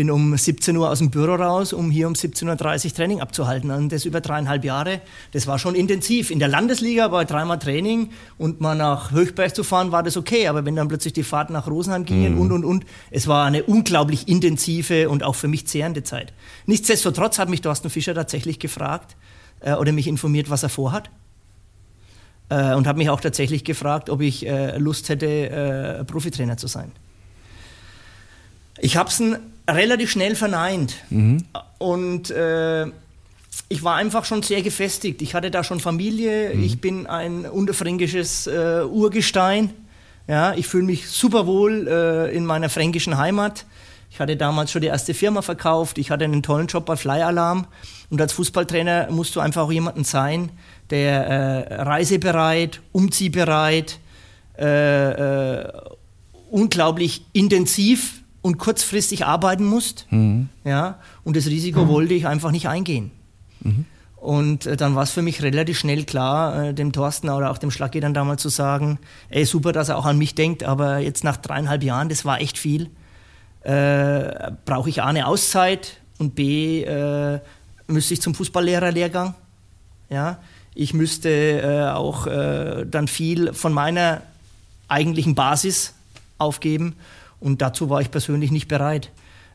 bin um 17 Uhr aus dem Büro raus, um hier um 17.30 Uhr Training abzuhalten. Und das über dreieinhalb Jahre. Das war schon intensiv. In der Landesliga war dreimal Training und mal nach Höchberg zu fahren, war das okay. Aber wenn dann plötzlich die Fahrten nach Rosenheim gingen mhm. und, und, und, es war eine unglaublich intensive und auch für mich zehrende Zeit. Nichtsdestotrotz hat mich Thorsten Fischer tatsächlich gefragt äh, oder mich informiert, was er vorhat. Äh, und hat mich auch tatsächlich gefragt, ob ich äh, Lust hätte, äh, Profitrainer zu sein. Ich habe es relativ schnell verneint. Mhm. Und äh, ich war einfach schon sehr gefestigt. Ich hatte da schon Familie. Mhm. Ich bin ein unterfränkisches äh, Urgestein. Ja, ich fühle mich super wohl äh, in meiner fränkischen Heimat. Ich hatte damals schon die erste Firma verkauft. Ich hatte einen tollen Job bei Fly Alarm. Und als Fußballtrainer musst du einfach auch jemanden sein, der äh, reisebereit, umziehbereit, äh, äh, unglaublich intensiv und kurzfristig arbeiten muss. Mhm. Ja, und das Risiko mhm. wollte ich einfach nicht eingehen. Mhm. Und äh, dann war es für mich relativ schnell klar, äh, dem Thorsten oder auch dem Schlacki dann damals zu sagen, ey, super, dass er auch an mich denkt, aber jetzt nach dreieinhalb Jahren, das war echt viel, äh, brauche ich A, eine Auszeit und B, äh, müsste ich zum Fußballlehrerlehrgang. Ja, ich müsste äh, auch äh, dann viel von meiner eigentlichen Basis aufgeben und dazu war ich persönlich nicht bereit.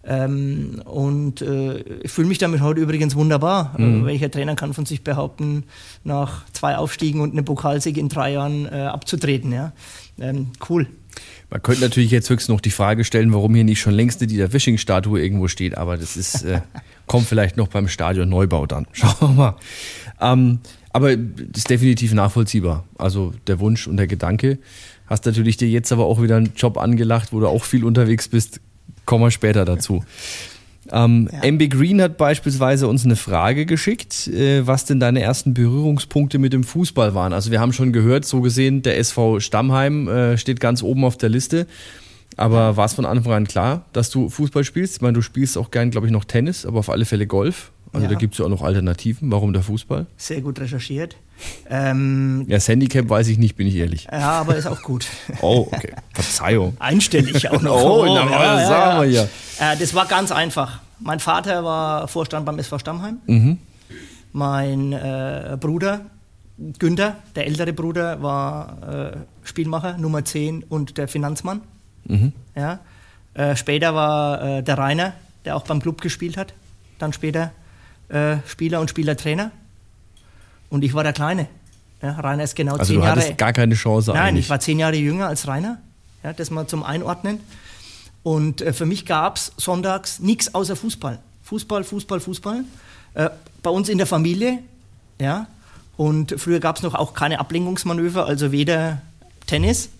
Ähm, und äh, ich fühle mich damit heute übrigens wunderbar. Mhm. Welcher Trainer kann von sich behaupten, nach zwei Aufstiegen und einem Pokalsieg in drei Jahren äh, abzutreten? Ja? Ähm, cool. Man könnte natürlich jetzt höchstens noch die Frage stellen, warum hier nicht schon längst eine Dieter Wishing-Statue irgendwo steht, aber das ist, äh, *laughs* kommt vielleicht noch beim Stadion Neubau dann. *laughs* Schauen wir mal. Ähm, aber das ist definitiv nachvollziehbar. Also der Wunsch und der Gedanke. Hast natürlich dir jetzt aber auch wieder einen Job angelacht, wo du auch viel unterwegs bist. Kommen wir später dazu. Ähm, ja. MB Green hat beispielsweise uns eine Frage geschickt, äh, was denn deine ersten Berührungspunkte mit dem Fußball waren. Also wir haben schon gehört, so gesehen, der SV Stammheim äh, steht ganz oben auf der Liste. Aber war es von Anfang an klar, dass du Fußball spielst? Ich meine, du spielst auch gern, glaube ich, noch Tennis, aber auf alle Fälle Golf. Also ja. da gibt es ja auch noch Alternativen. Warum der Fußball? Sehr gut recherchiert. Ähm, ja, das Handicap weiß ich nicht, bin ich ehrlich. Ja, aber ist auch gut. *laughs* oh, okay. Verzeihung. Einstellig auch noch. *laughs* oh, na, ja, ja, sagen wir ja. Äh, das war ganz einfach. Mein Vater war Vorstand beim SV Stammheim. Mhm. Mein äh, Bruder, Günther, der ältere Bruder, war äh, Spielmacher, Nummer 10 und der Finanzmann. Mhm. Ja. Äh, später war äh, der Rainer, der auch beim Club gespielt hat. Dann später Spieler und Spielertrainer. Und ich war der Kleine. Ja, Rainer ist genau also zehn Jahre. Also du hattest gar keine Chance Nein, eigentlich. ich war zehn Jahre jünger als Rainer. Ja, das mal zum Einordnen. Und äh, für mich gab es sonntags nichts außer Fußball. Fußball, Fußball, Fußball. Äh, bei uns in der Familie. Ja. Und früher gab es noch auch keine Ablenkungsmanöver, also weder Tennis,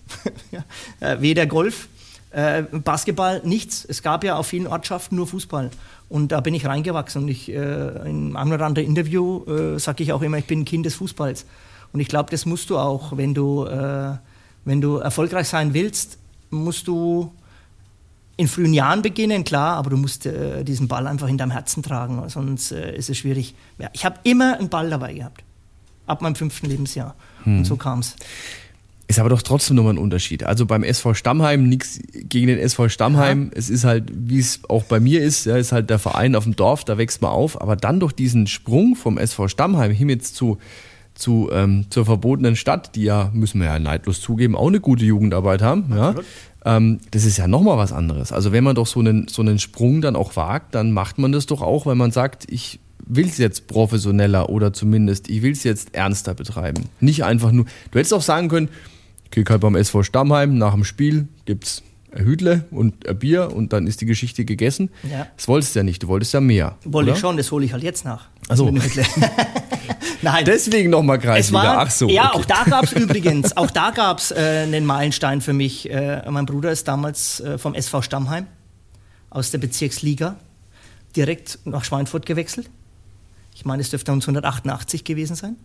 *laughs* äh, weder Golf, äh, Basketball, nichts. Es gab ja auf vielen Ortschaften nur Fußball. Und da bin ich reingewachsen. Und ich, äh, in einem oder anderen Interview äh, sage ich auch immer, ich bin ein Kind des Fußballs. Und ich glaube, das musst du auch, wenn du, äh, wenn du erfolgreich sein willst, musst du in frühen Jahren beginnen, klar, aber du musst äh, diesen Ball einfach in deinem Herzen tragen, sonst äh, ist es schwierig. Ja, ich habe immer einen Ball dabei gehabt, ab meinem fünften Lebensjahr. Hm. Und so kam es. Ist aber doch trotzdem nochmal ein Unterschied. Also beim SV Stammheim, nichts gegen den SV Stammheim. Ja. Es ist halt, wie es auch bei mir ist, ja, ist halt der Verein auf dem Dorf, da wächst man auf. Aber dann durch diesen Sprung vom SV Stammheim hin jetzt zu, zu, ähm, zur verbotenen Stadt, die ja, müssen wir ja neidlos zugeben, auch eine gute Jugendarbeit haben. Ja. Ähm, das ist ja nochmal was anderes. Also wenn man doch so einen, so einen Sprung dann auch wagt, dann macht man das doch auch, weil man sagt, ich will es jetzt professioneller oder zumindest, ich will es jetzt ernster betreiben. Nicht einfach nur, du hättest auch sagen können, kick halt beim SV Stammheim, nach dem Spiel gibt's ein Hüdle und ein Bier und dann ist die Geschichte gegessen. Ja. Das wolltest du ja nicht, du wolltest ja mehr. Wollte ich schon, das hole ich halt jetzt nach. Also *laughs* Nein. Deswegen nochmal Kreisliga. Ach so. Ja, okay. auch da gab es *laughs* übrigens, auch da gab es äh, einen Meilenstein für mich. Äh, mein Bruder ist damals äh, vom SV Stammheim aus der Bezirksliga direkt nach Schweinfurt gewechselt. Ich meine, es dürfte 1988 gewesen sein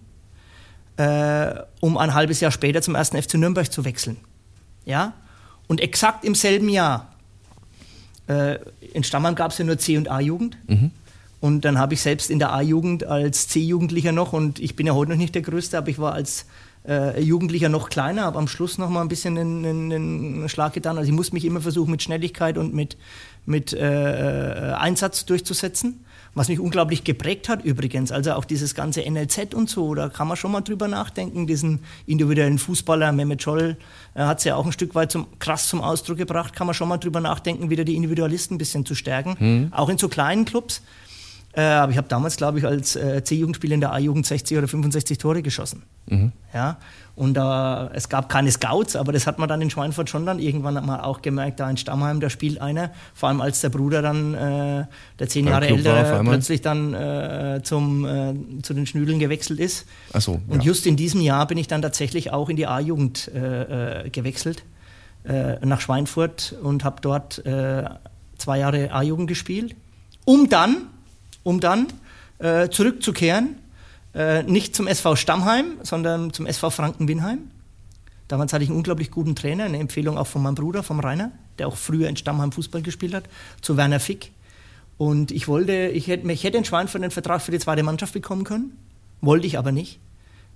äh, um ein halbes Jahr später zum ersten FC Nürnberg zu wechseln. Ja? Und exakt im selben Jahr, äh, in Stammheim gab es ja nur C- und A-Jugend. Mhm. Und dann habe ich selbst in der A-Jugend als C-Jugendlicher noch, und ich bin ja heute noch nicht der Größte, aber ich war als äh, Jugendlicher noch kleiner, aber am Schluss noch mal ein bisschen einen, einen, einen Schlag getan. Also ich musste mich immer versuchen, mit Schnelligkeit und mit, mit äh, Einsatz durchzusetzen. Was mich unglaublich geprägt hat übrigens, also auch dieses ganze NLZ und so, da kann man schon mal drüber nachdenken, diesen individuellen Fußballer, Mehmet Scholl äh, hat es ja auch ein Stück weit zum, krass zum Ausdruck gebracht, kann man schon mal drüber nachdenken, wieder die Individualisten ein bisschen zu stärken, mhm. auch in so kleinen Clubs. Äh, aber ich habe damals, glaube ich, als äh, C-Jugendspieler in der A-Jugend 60 oder 65 Tore geschossen. Mhm. Ja, und äh, es gab keine Scouts, aber das hat man dann in Schweinfurt schon dann irgendwann mal auch gemerkt, da in Stammheim, da spielt einer, vor allem als der Bruder dann, äh, der zehn Jahre älter, plötzlich dann äh, zum, äh, zu den Schnüdeln gewechselt ist. Ach so, Und just in diesem Jahr bin ich dann tatsächlich auch in die A-Jugend äh, gewechselt, nach Schweinfurt und habe dort zwei Jahre A-Jugend gespielt, um dann um dann äh, zurückzukehren, äh, nicht zum SV Stammheim, sondern zum SV Franken-Winheim. Damals hatte ich einen unglaublich guten Trainer, eine Empfehlung auch von meinem Bruder, vom Rainer, der auch früher in Stammheim Fußball gespielt hat, zu Werner Fick. Und ich wollte, ich hätte, ich hätte in Schweinfurt einen Vertrag für die zweite Mannschaft bekommen können, wollte ich aber nicht,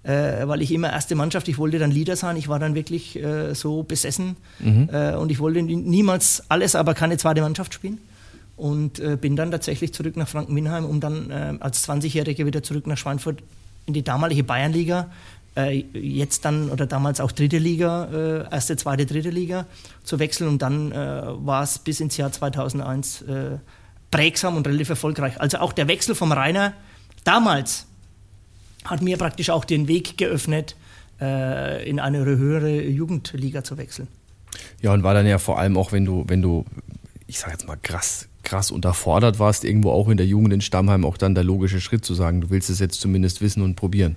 äh, weil ich immer erste Mannschaft, ich wollte dann Leader sein, ich war dann wirklich äh, so besessen mhm. äh, und ich wollte niemals alles, aber keine zweite Mannschaft spielen und äh, bin dann tatsächlich zurück nach Franken-Winheim, um dann äh, als 20-Jähriger wieder zurück nach Schweinfurt in die damalige Bayernliga, äh, jetzt dann oder damals auch dritte Liga, äh, erste, zweite, dritte Liga zu wechseln und dann äh, war es bis ins Jahr 2001 äh, prägsam und relativ erfolgreich. Also auch der Wechsel vom Rainer damals hat mir praktisch auch den Weg geöffnet, in eine höhere Jugendliga zu wechseln. Ja, und war dann ja vor allem auch, wenn du, wenn du, ich sag jetzt mal krass, krass unterfordert warst, irgendwo auch in der Jugend in Stammheim, auch dann der logische Schritt zu sagen, du willst es jetzt zumindest wissen und probieren.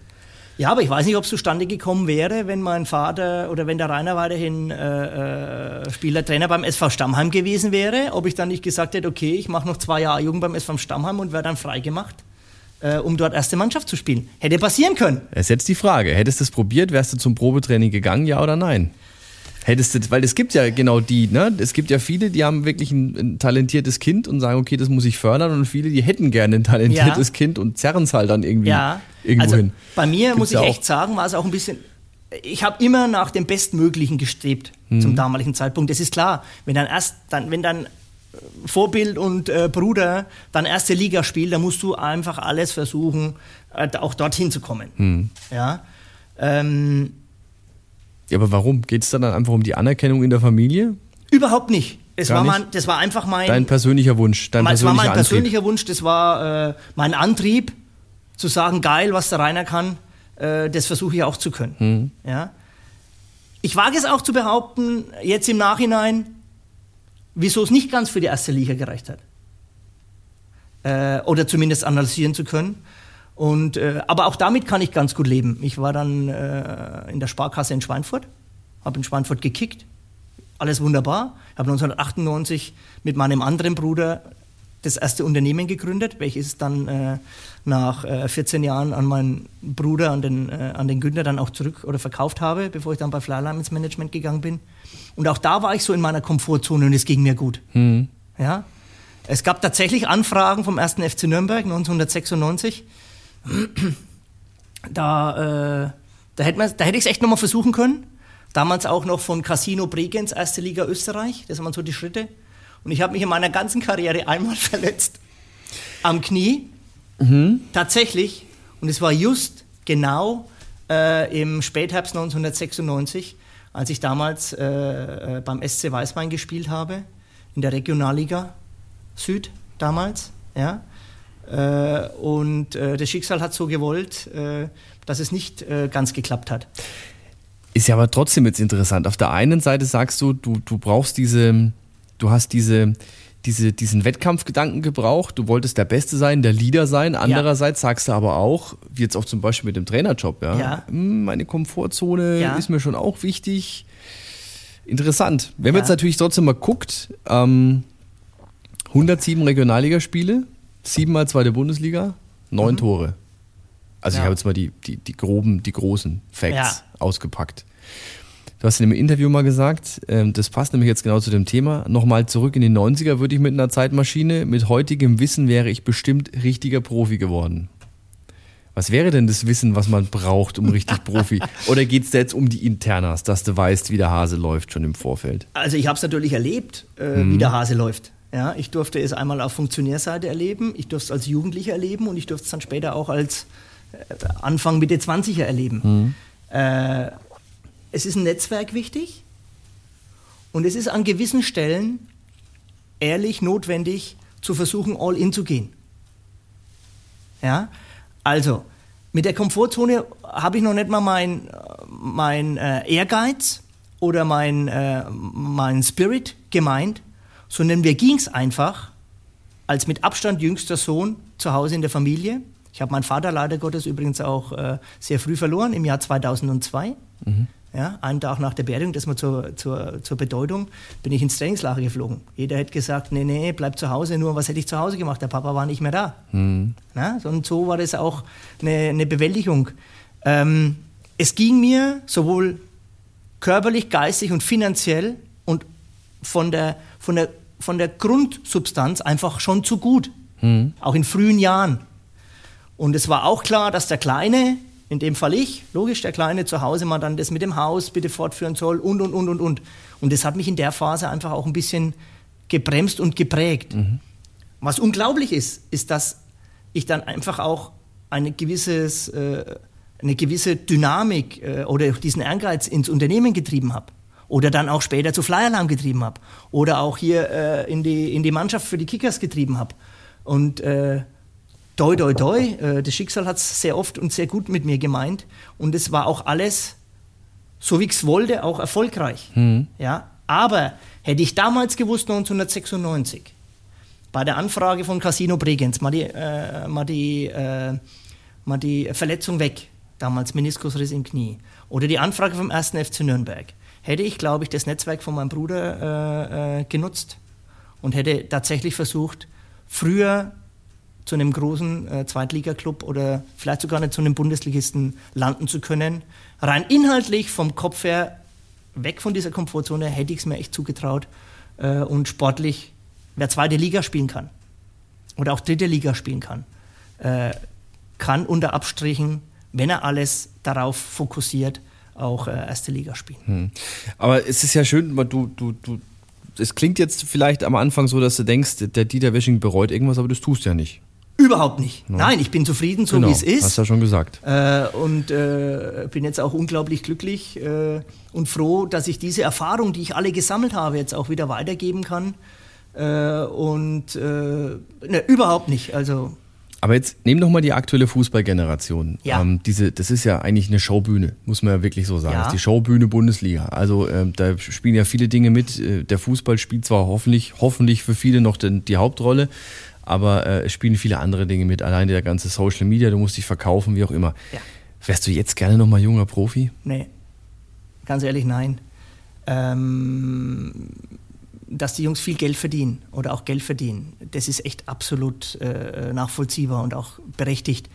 Ja, aber ich weiß nicht, ob es zustande gekommen wäre, wenn mein Vater oder wenn der Rainer weiterhin äh, äh, Spieler, Trainer beim SV Stammheim gewesen wäre, ob ich dann nicht gesagt hätte, okay, ich mache noch zwei Jahre Jugend beim SV Stammheim und werde dann freigemacht, äh, um dort erste Mannschaft zu spielen. Hätte passieren können. Es ist jetzt die Frage, hättest du es probiert, wärst du zum Probetraining gegangen, ja oder nein? Hättest du, weil es gibt ja genau die, ne? Es gibt ja viele, die haben wirklich ein, ein, talentiertes Kind und sagen, okay, das muss ich fördern und viele, die hätten gerne ein talentiertes ja. Kind und zerren es halt dann irgendwie ja. irgendwo also hin. Bei mir Gibt's muss ich echt sagen, war es auch ein bisschen, ich habe immer nach dem Bestmöglichen gestrebt mhm. zum damaligen Zeitpunkt. Das ist klar, wenn dann erst, dann, wenn dann Vorbild und äh, Bruder dann erste Liga spielt, dann musst du einfach alles versuchen, äh, auch dorthin zu kommen. Mhm. Ja. Ähm, ja, aber warum? Geht es dann einfach um die Anerkennung in der Familie? Überhaupt nicht. Es war mein, das war einfach mein. Dein persönlicher Wunsch. Dein persönlicher das war mein Antrieb. persönlicher Wunsch, das war äh, mein Antrieb, zu sagen, geil, was der Rainer kann, äh, das versuche ich auch zu können. Mhm. Ja? Ich wage es auch zu behaupten, jetzt im Nachhinein, wieso es nicht ganz für die erste Liga gereicht hat. Äh, oder zumindest analysieren zu können. Und, äh, aber auch damit kann ich ganz gut leben. Ich war dann äh, in der Sparkasse in Schweinfurt, habe in Schweinfurt gekickt, alles wunderbar. Ich habe 1998 mit meinem anderen Bruder das erste Unternehmen gegründet, welches dann äh, nach äh, 14 Jahren an meinen Bruder, an den, äh, an den Günther dann auch zurück oder verkauft habe, bevor ich dann bei Flyline ins Management gegangen bin. Und auch da war ich so in meiner Komfortzone und es ging mir gut. Mhm. Ja? Es gab tatsächlich Anfragen vom ersten FC Nürnberg 1996 *clears throat* da, äh, da hätte, man, da hätte ich es echt nochmal versuchen können. Damals auch noch von Casino Bregenz, erste Liga Österreich. Das waren so die Schritte. Und ich habe mich in meiner ganzen Karriere einmal *laughs* verletzt. Am Knie. Mhm. Tatsächlich. Und es war just genau äh, im Spätherbst 1996, als ich damals äh, äh beim SC Weißwein gespielt habe, in der Regionalliga Süd damals. Ja. Äh, und äh, das Schicksal hat so gewollt, äh, dass es nicht ganz geklappt hat. Ist ja aber trotzdem jetzt interessant. Auf der einen Seite sagst du, du, du brauchst diese, du hast diese, diese, diesen Wettkampfgedanken gebraucht, du wolltest der Beste sein, der Leader sein. Andererseits ja. sagst du aber auch, wie jetzt auch zum Beispiel mit dem Trainerjob, ja, ja. Hm, meine Komfortzone ja. ist mir schon auch wichtig. Interessant. Wenn man jetzt natürlich trotzdem mal guckt, ähm, 107 Regionalligaspiele, Siebenmal zweite Bundesliga, neun mhm. Tore. Also ja. ich habe jetzt mal die, die, die groben, die großen Facts ja. ausgepackt. Du hast in einem Interview mal gesagt, ähm, das passt nämlich jetzt genau zu dem Thema. Nochmal zurück in die 90er würde ich mit einer Zeitmaschine, mit heutigem Wissen wäre ich bestimmt richtiger Profi geworden. Was wäre denn das Wissen, was man braucht, um richtig Profi? *laughs* Oder geht es da jetzt um die Internas, dass du weißt, wie der Hase läuft schon im Vorfeld? Also ich habe es natürlich erlebt, äh, mhm. wie der Hase läuft. Ja, ich durfte es einmal auf Funktionärseite erleben, ich durfte es als Jugendlicher erleben und ich durfte es dann später auch als äh, Anfang Mitte 20er erleben. Mhm. Äh, es ist ein Netzwerk wichtig und es ist an gewissen Stellen ehrlich notwendig zu versuchen, all in zu gehen. Ja, also mit der Komfortzone habe ich noch nicht mal mein, mein äh, Ehrgeiz oder mein, äh, mein Spirit gemeint, sondern mir ging es einfach als mit Abstand jüngster Sohn zu Hause in der Familie. Ich habe meinen Vater leider Gottes übrigens auch äh, sehr früh verloren, im Jahr 2002. Mhm. Ja, einen Tag nach der Beerdigung, das mal zur, zur, zur Bedeutung, bin ich ins Trainingslager geflogen. Jeder hätte gesagt, nee, nee, bleib zu Hause, nur was hätte ich zu Hause gemacht? Der Papa war nicht mehr da. Mhm. Ja, und so war das auch eine, eine Bewältigung. Ähm, es ging mir sowohl körperlich, geistig und finanziell von der, von der, von der Grundsubstanz einfach schon zu gut. Mhm. Auch in frühen Jahren. Und es war auch klar, dass der Kleine in dem Fall ich, logisch, der Kleine zu Hause mal dann das mit dem Haus bitte fortführen soll und, und, und, und, und. Und das hat mich in der Phase einfach auch ein bisschen gebremst und geprägt. Mhm. Was unglaublich ist, ist, dass ich dann einfach auch eine, gewisses, äh, eine gewisse Dynamik äh, oder diesen Ehrgeiz ins Unternehmen getrieben habe. Oder dann auch später zu Flyalarm getrieben habe. Oder auch hier äh, in, die, in die Mannschaft für die Kickers getrieben habe. Und äh, doi, doi, doi. Äh, das Schicksal hat es sehr oft und sehr gut mit mir gemeint. Und es war auch alles, so wie ich es wollte, auch erfolgreich. Mhm. Ja? Aber hätte ich damals gewusst, 1996, bei der Anfrage von Casino Bregenz, mal die, äh, mal die, äh, mal die Verletzung weg, damals Meniskusriss im Knie, oder die Anfrage vom 1. FC Nürnberg, hätte ich, glaube ich, das Netzwerk von meinem Bruder äh, äh, genutzt und hätte tatsächlich versucht, früher zu einem großen äh, Zweitligaklub oder vielleicht sogar nicht zu einem Bundesligisten landen zu können. Rein inhaltlich vom Kopf her weg von dieser Komfortzone hätte ich es mir echt zugetraut äh, und sportlich, wer zweite Liga spielen kann oder auch dritte Liga spielen kann, äh, kann unter Abstrichen, wenn er alles darauf fokussiert, auch äh, erste Liga spielen. Hm. Aber es ist ja schön, du, du, du, es klingt jetzt vielleicht am Anfang so, dass du denkst, der Dieter Wisching bereut irgendwas, aber das tust du ja nicht. Überhaupt nicht. No. Nein, ich bin zufrieden, so genau, wie es ist. Hast du ja schon gesagt. Äh, und äh, bin jetzt auch unglaublich glücklich äh, und froh, dass ich diese Erfahrung, die ich alle gesammelt habe, jetzt auch wieder weitergeben kann. Äh, und äh, ne, überhaupt nicht. Also aber jetzt nehmen doch mal die aktuelle Fußballgeneration. Ja. Ähm, diese, das ist ja eigentlich eine Showbühne, muss man ja wirklich so sagen. Ja. Das ist die Showbühne Bundesliga. Also ähm, da spielen ja viele Dinge mit. Äh, der Fußball spielt zwar hoffentlich, hoffentlich für viele noch den, die Hauptrolle, aber äh, es spielen viele andere Dinge mit. Allein der ganze Social Media, du musst dich verkaufen, wie auch immer. Ja. Wärst du jetzt gerne nochmal junger Profi? Nee, ganz ehrlich, nein. Ähm, dass die Jungs viel Geld verdienen oder auch Geld verdienen, das ist echt absolut äh, nachvollziehbar und auch berechtigt.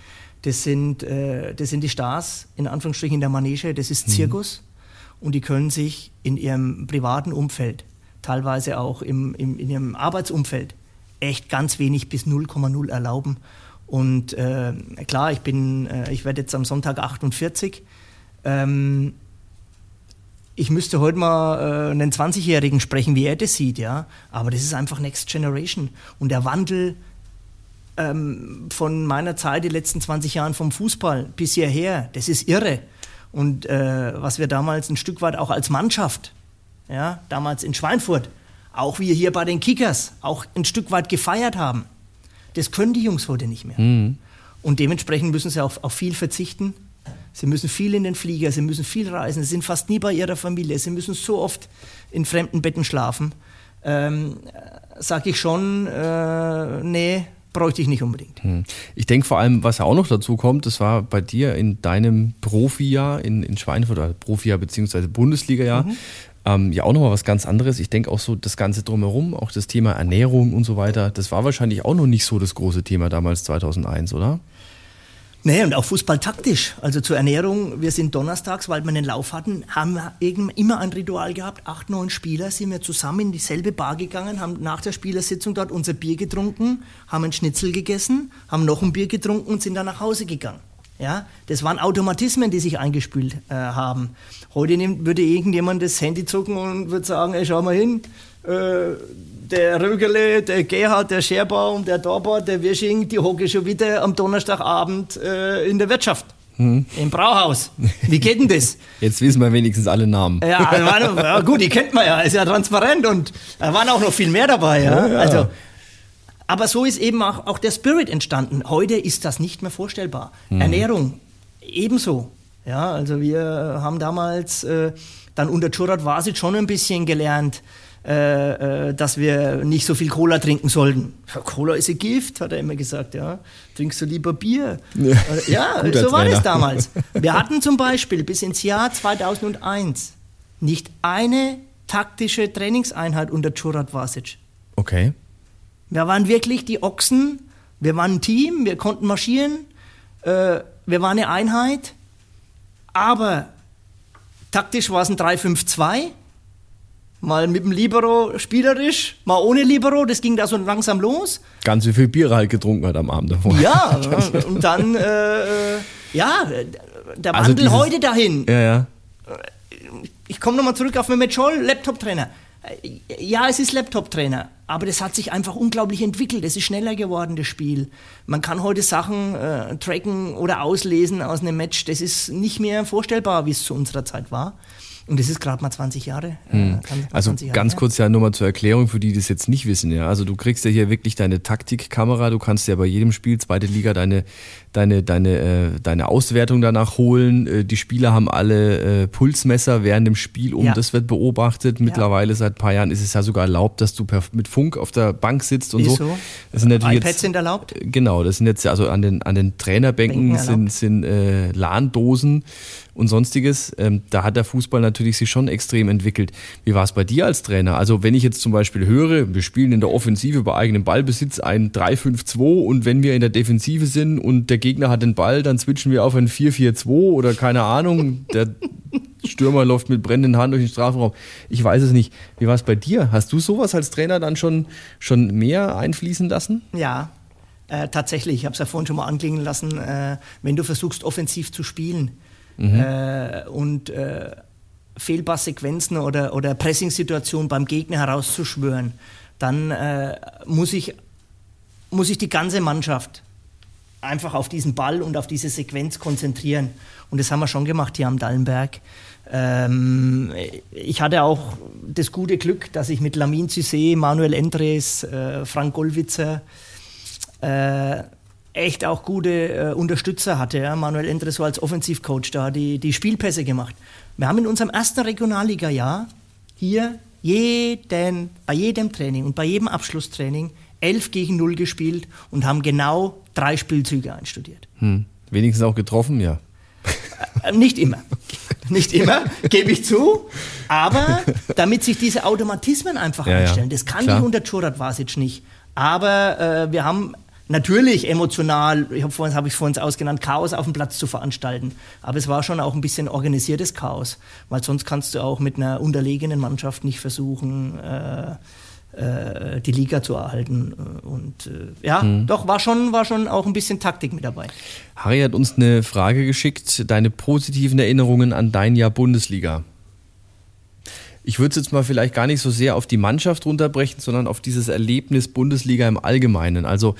Das sind, äh, das sind die Stars, in Anführungsstrichen in der Manege, das ist mhm. Zirkus mhm. und die können sich in ihrem privaten Umfeld, teilweise auch im, im, in ihrem Arbeitsumfeld, echt ganz wenig bis 0,0 erlauben. Und äh, klar, ich bin, äh, ich werde jetzt am Sonntag 48. Ähm, ich müsste heute mal äh, einen 20-Jährigen sprechen, wie er das sieht, ja. Aber das ist einfach Next Generation. Und der Wandel ähm, von meiner Zeit, die letzten 20 Jahren vom Fußball bis hierher, das ist irre. Und äh, was wir damals ein Stück weit auch als Mannschaft, ja, damals in Schweinfurt, auch wir hier bei den Kickers auch ein Stück weit gefeiert haben. Das können die Jungs heute nicht mehr. Mhm. Und dementsprechend müssen sie auch auf viel verzichten. Sie müssen viel in den Flieger, sie müssen viel reisen, sie sind fast nie bei ihrer Familie, sie müssen so oft in fremden Betten schlafen. Ähm, Sag ich schon, äh, nee, bräuchte ich nicht unbedingt. Hm. Ich denke vor allem, was ja auch noch dazu kommt, das war bei dir in deinem Profijahr in, in Schweinfurt, oder Profijahr bzw. Bundesliga-Jahr, mhm. Ähm, ja, auch nochmal was ganz anderes. Ich denke auch so das Ganze drumherum, auch das Thema Ernährung und so weiter, das war wahrscheinlich auch noch nicht so das große Thema damals 2001, oder? Nee, und auch Fußball taktisch. Also zur Ernährung, wir sind donnerstags, weil wir einen Lauf hatten, haben wir immer ein Ritual gehabt. Acht, neun Spieler sind wir zusammen in dieselbe Bar gegangen, haben nach der Spielersitzung dort unser Bier getrunken, haben einen Schnitzel gegessen, haben noch ein Bier getrunken und sind dann nach Hause gegangen. Ja, das waren Automatismen, die sich eingespült äh, haben. Heute nimmt, würde irgendjemand das Handy zucken und würde sagen, ey, schau mal hin, äh, der Rögerle, der Gerhard, der Scherbaum, der Dorber, der Wirsching, die hocken schon wieder am Donnerstagabend äh, in der Wirtschaft. Hm. Im Brauhaus. Wie geht denn das? *laughs* Jetzt wissen wir wenigstens alle Namen. Ja, *laughs* waren, ja gut, die kennt man ja, ist ja transparent und da waren auch noch viel mehr dabei. Ja? Ja. Also Aber so ist eben auch, auch der Spirit entstanden. Heute ist das nicht mehr vorstellbar. Mhm. Ernährung ebenso. Ja, also wir haben damals äh, dann unter Churat Vasic schon ein bisschen gelernt, äh, äh, dass wir nicht so viel Cola trinken sollten. Cola ist ein Gift, hat er immer gesagt. Ja. Trinkst du lieber Bier? Ja, ja *laughs* so war das damals. *laughs* Wir hatten zum Beispiel bis ins Jahr 2001 nicht eine taktische Trainingseinheit unter Churat Vasic. Okay. Wir waren wirklich die Ochsen, wir waren ein Team, wir konnten marschieren, äh, wir waren eine Einheit, aber taktisch war es ein 3-5-2 mal mit dem Libero spielerisch, mal ohne Libero, das ging da so langsam los. Ganz wie viel Bier halt getrunken hat am Abend davor. Ja, *laughs* und dann, äh, ja, der also Wandel also heute dahin. Ja, ja. Ich komme nochmal zurück auf Mehmet Scholl, Laptop-Trainer. Ja, es ist Laptop-Trainer, aber das hat sich einfach unglaublich entwickelt. Es ist schneller geworden, das Spiel. Man kann heute Sachen äh, tracken oder auslesen aus einem Match. Das ist nicht mehr vorstellbar, wie es zu unserer Zeit war. Und das ist gerade mal 20 Jahre. Äh, hm. also 20 Jahre, ganz kurz ja nur mal zur Erklärung für die, die das jetzt nicht wissen. Ja, also du kriegst ja hier wirklich deine Taktikkamera. Du kannst ja bei jedem Spiel zweite Liga deine deine deine äh, deine Auswertung danach holen. Äh, die Spieler haben alle äh, Pulsmesser während dem Spiel um. Ja. Das wird beobachtet. Mittlerweile ja. seit ein paar Jahren ist es ja sogar erlaubt, dass du per, mit Funk auf der Bank sitzt und ist so. so. Das sind natürlich iPads jetzt, sind erlaubt. Genau, das sind jetzt also an den an den Trainerbänken sind sind äh, LAN-Dosen und sonstiges. Ähm, da hat der Fußball natürlich sich schon extrem entwickelt. Wie war es bei dir als Trainer? Also wenn ich jetzt zum Beispiel höre, wir spielen in der Offensive bei eigenem Ballbesitz ein 3-5-2 und wenn wir in der Defensive sind und der Gegner hat den Ball, dann switchen wir auf ein 4-4-2 oder keine Ahnung, der Stürmer läuft mit brennenden Hand durch den Strafraum. Ich weiß es nicht. Wie war es bei dir? Hast du sowas als Trainer dann schon, schon mehr einfließen lassen? Ja, äh, tatsächlich. Ich habe es ja vorhin schon mal anklingen lassen. Äh, wenn du versuchst, offensiv zu spielen, mhm. äh, und äh, Fehlpasssequenzen oder, oder Pressing-Situationen beim Gegner herauszuschwören, dann äh, muss, ich, muss ich die ganze Mannschaft einfach auf diesen Ball und auf diese Sequenz konzentrieren. Und das haben wir schon gemacht hier am Dallenberg. Ähm, ich hatte auch das gute Glück, dass ich mit Lamin Cissé, Manuel Endres, äh, Frank Gollwitzer, äh, echt auch gute äh, Unterstützer hatte. Ja. Manuel Endres war als Offensivcoach da, die, die Spielpässe gemacht. Wir haben in unserem ersten Regionalliga-Jahr hier jeden, bei jedem Training und bei jedem Abschlusstraining 11 gegen 0 gespielt und haben genau drei Spielzüge einstudiert. Hm. Wenigstens auch getroffen, ja. Äh, nicht immer. *laughs* Nicht immer, gebe ich zu. Aber damit sich diese Automatismen einfach ja, einstellen, das kann Klar. ich unter Churat Vasic nicht. Aber äh, wir haben natürlich emotional, ich habe vorhin, hab ich vorhin ausgenannt, Chaos auf dem Platz zu veranstalten. Aber es war schon auch ein bisschen organisiertes Chaos, weil sonst kannst du auch mit einer unterlegenen Mannschaft nicht versuchen, äh, äh, die Liga zu erhalten. Und äh, ja, mhm. doch, war schon, war schon auch ein bisschen Taktik mit dabei. Harry hat uns eine Frage geschickt, deine positiven Erinnerungen an dein Jahr Bundesliga. Ich würde es jetzt mal vielleicht gar nicht so sehr auf die Mannschaft runterbrechen, sondern auf dieses Erlebnis Bundesliga im Allgemeinen. Also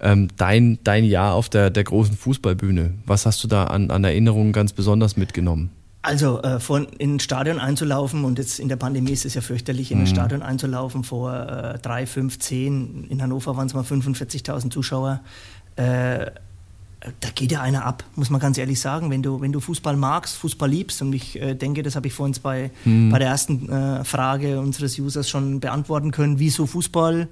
ähm, dein, dein Jahr auf der, der großen Fußballbühne. Was hast du da an, an Erinnerungen ganz besonders mitgenommen? Also äh, von in ein Stadion einzulaufen und jetzt in der Pandemie ist es ja fürchterlich, in ein mhm. Stadion einzulaufen vor äh, drei, fünf, zehn, in Hannover waren es mal 45.000 Zuschauer. Äh, da geht ja einer ab, muss man ganz ehrlich sagen. Wenn du, wenn du Fußball magst, Fußball liebst, und ich äh, denke, das habe ich vorhin bei, hm. bei der ersten äh, Frage unseres Users schon beantworten können, wieso Fußball?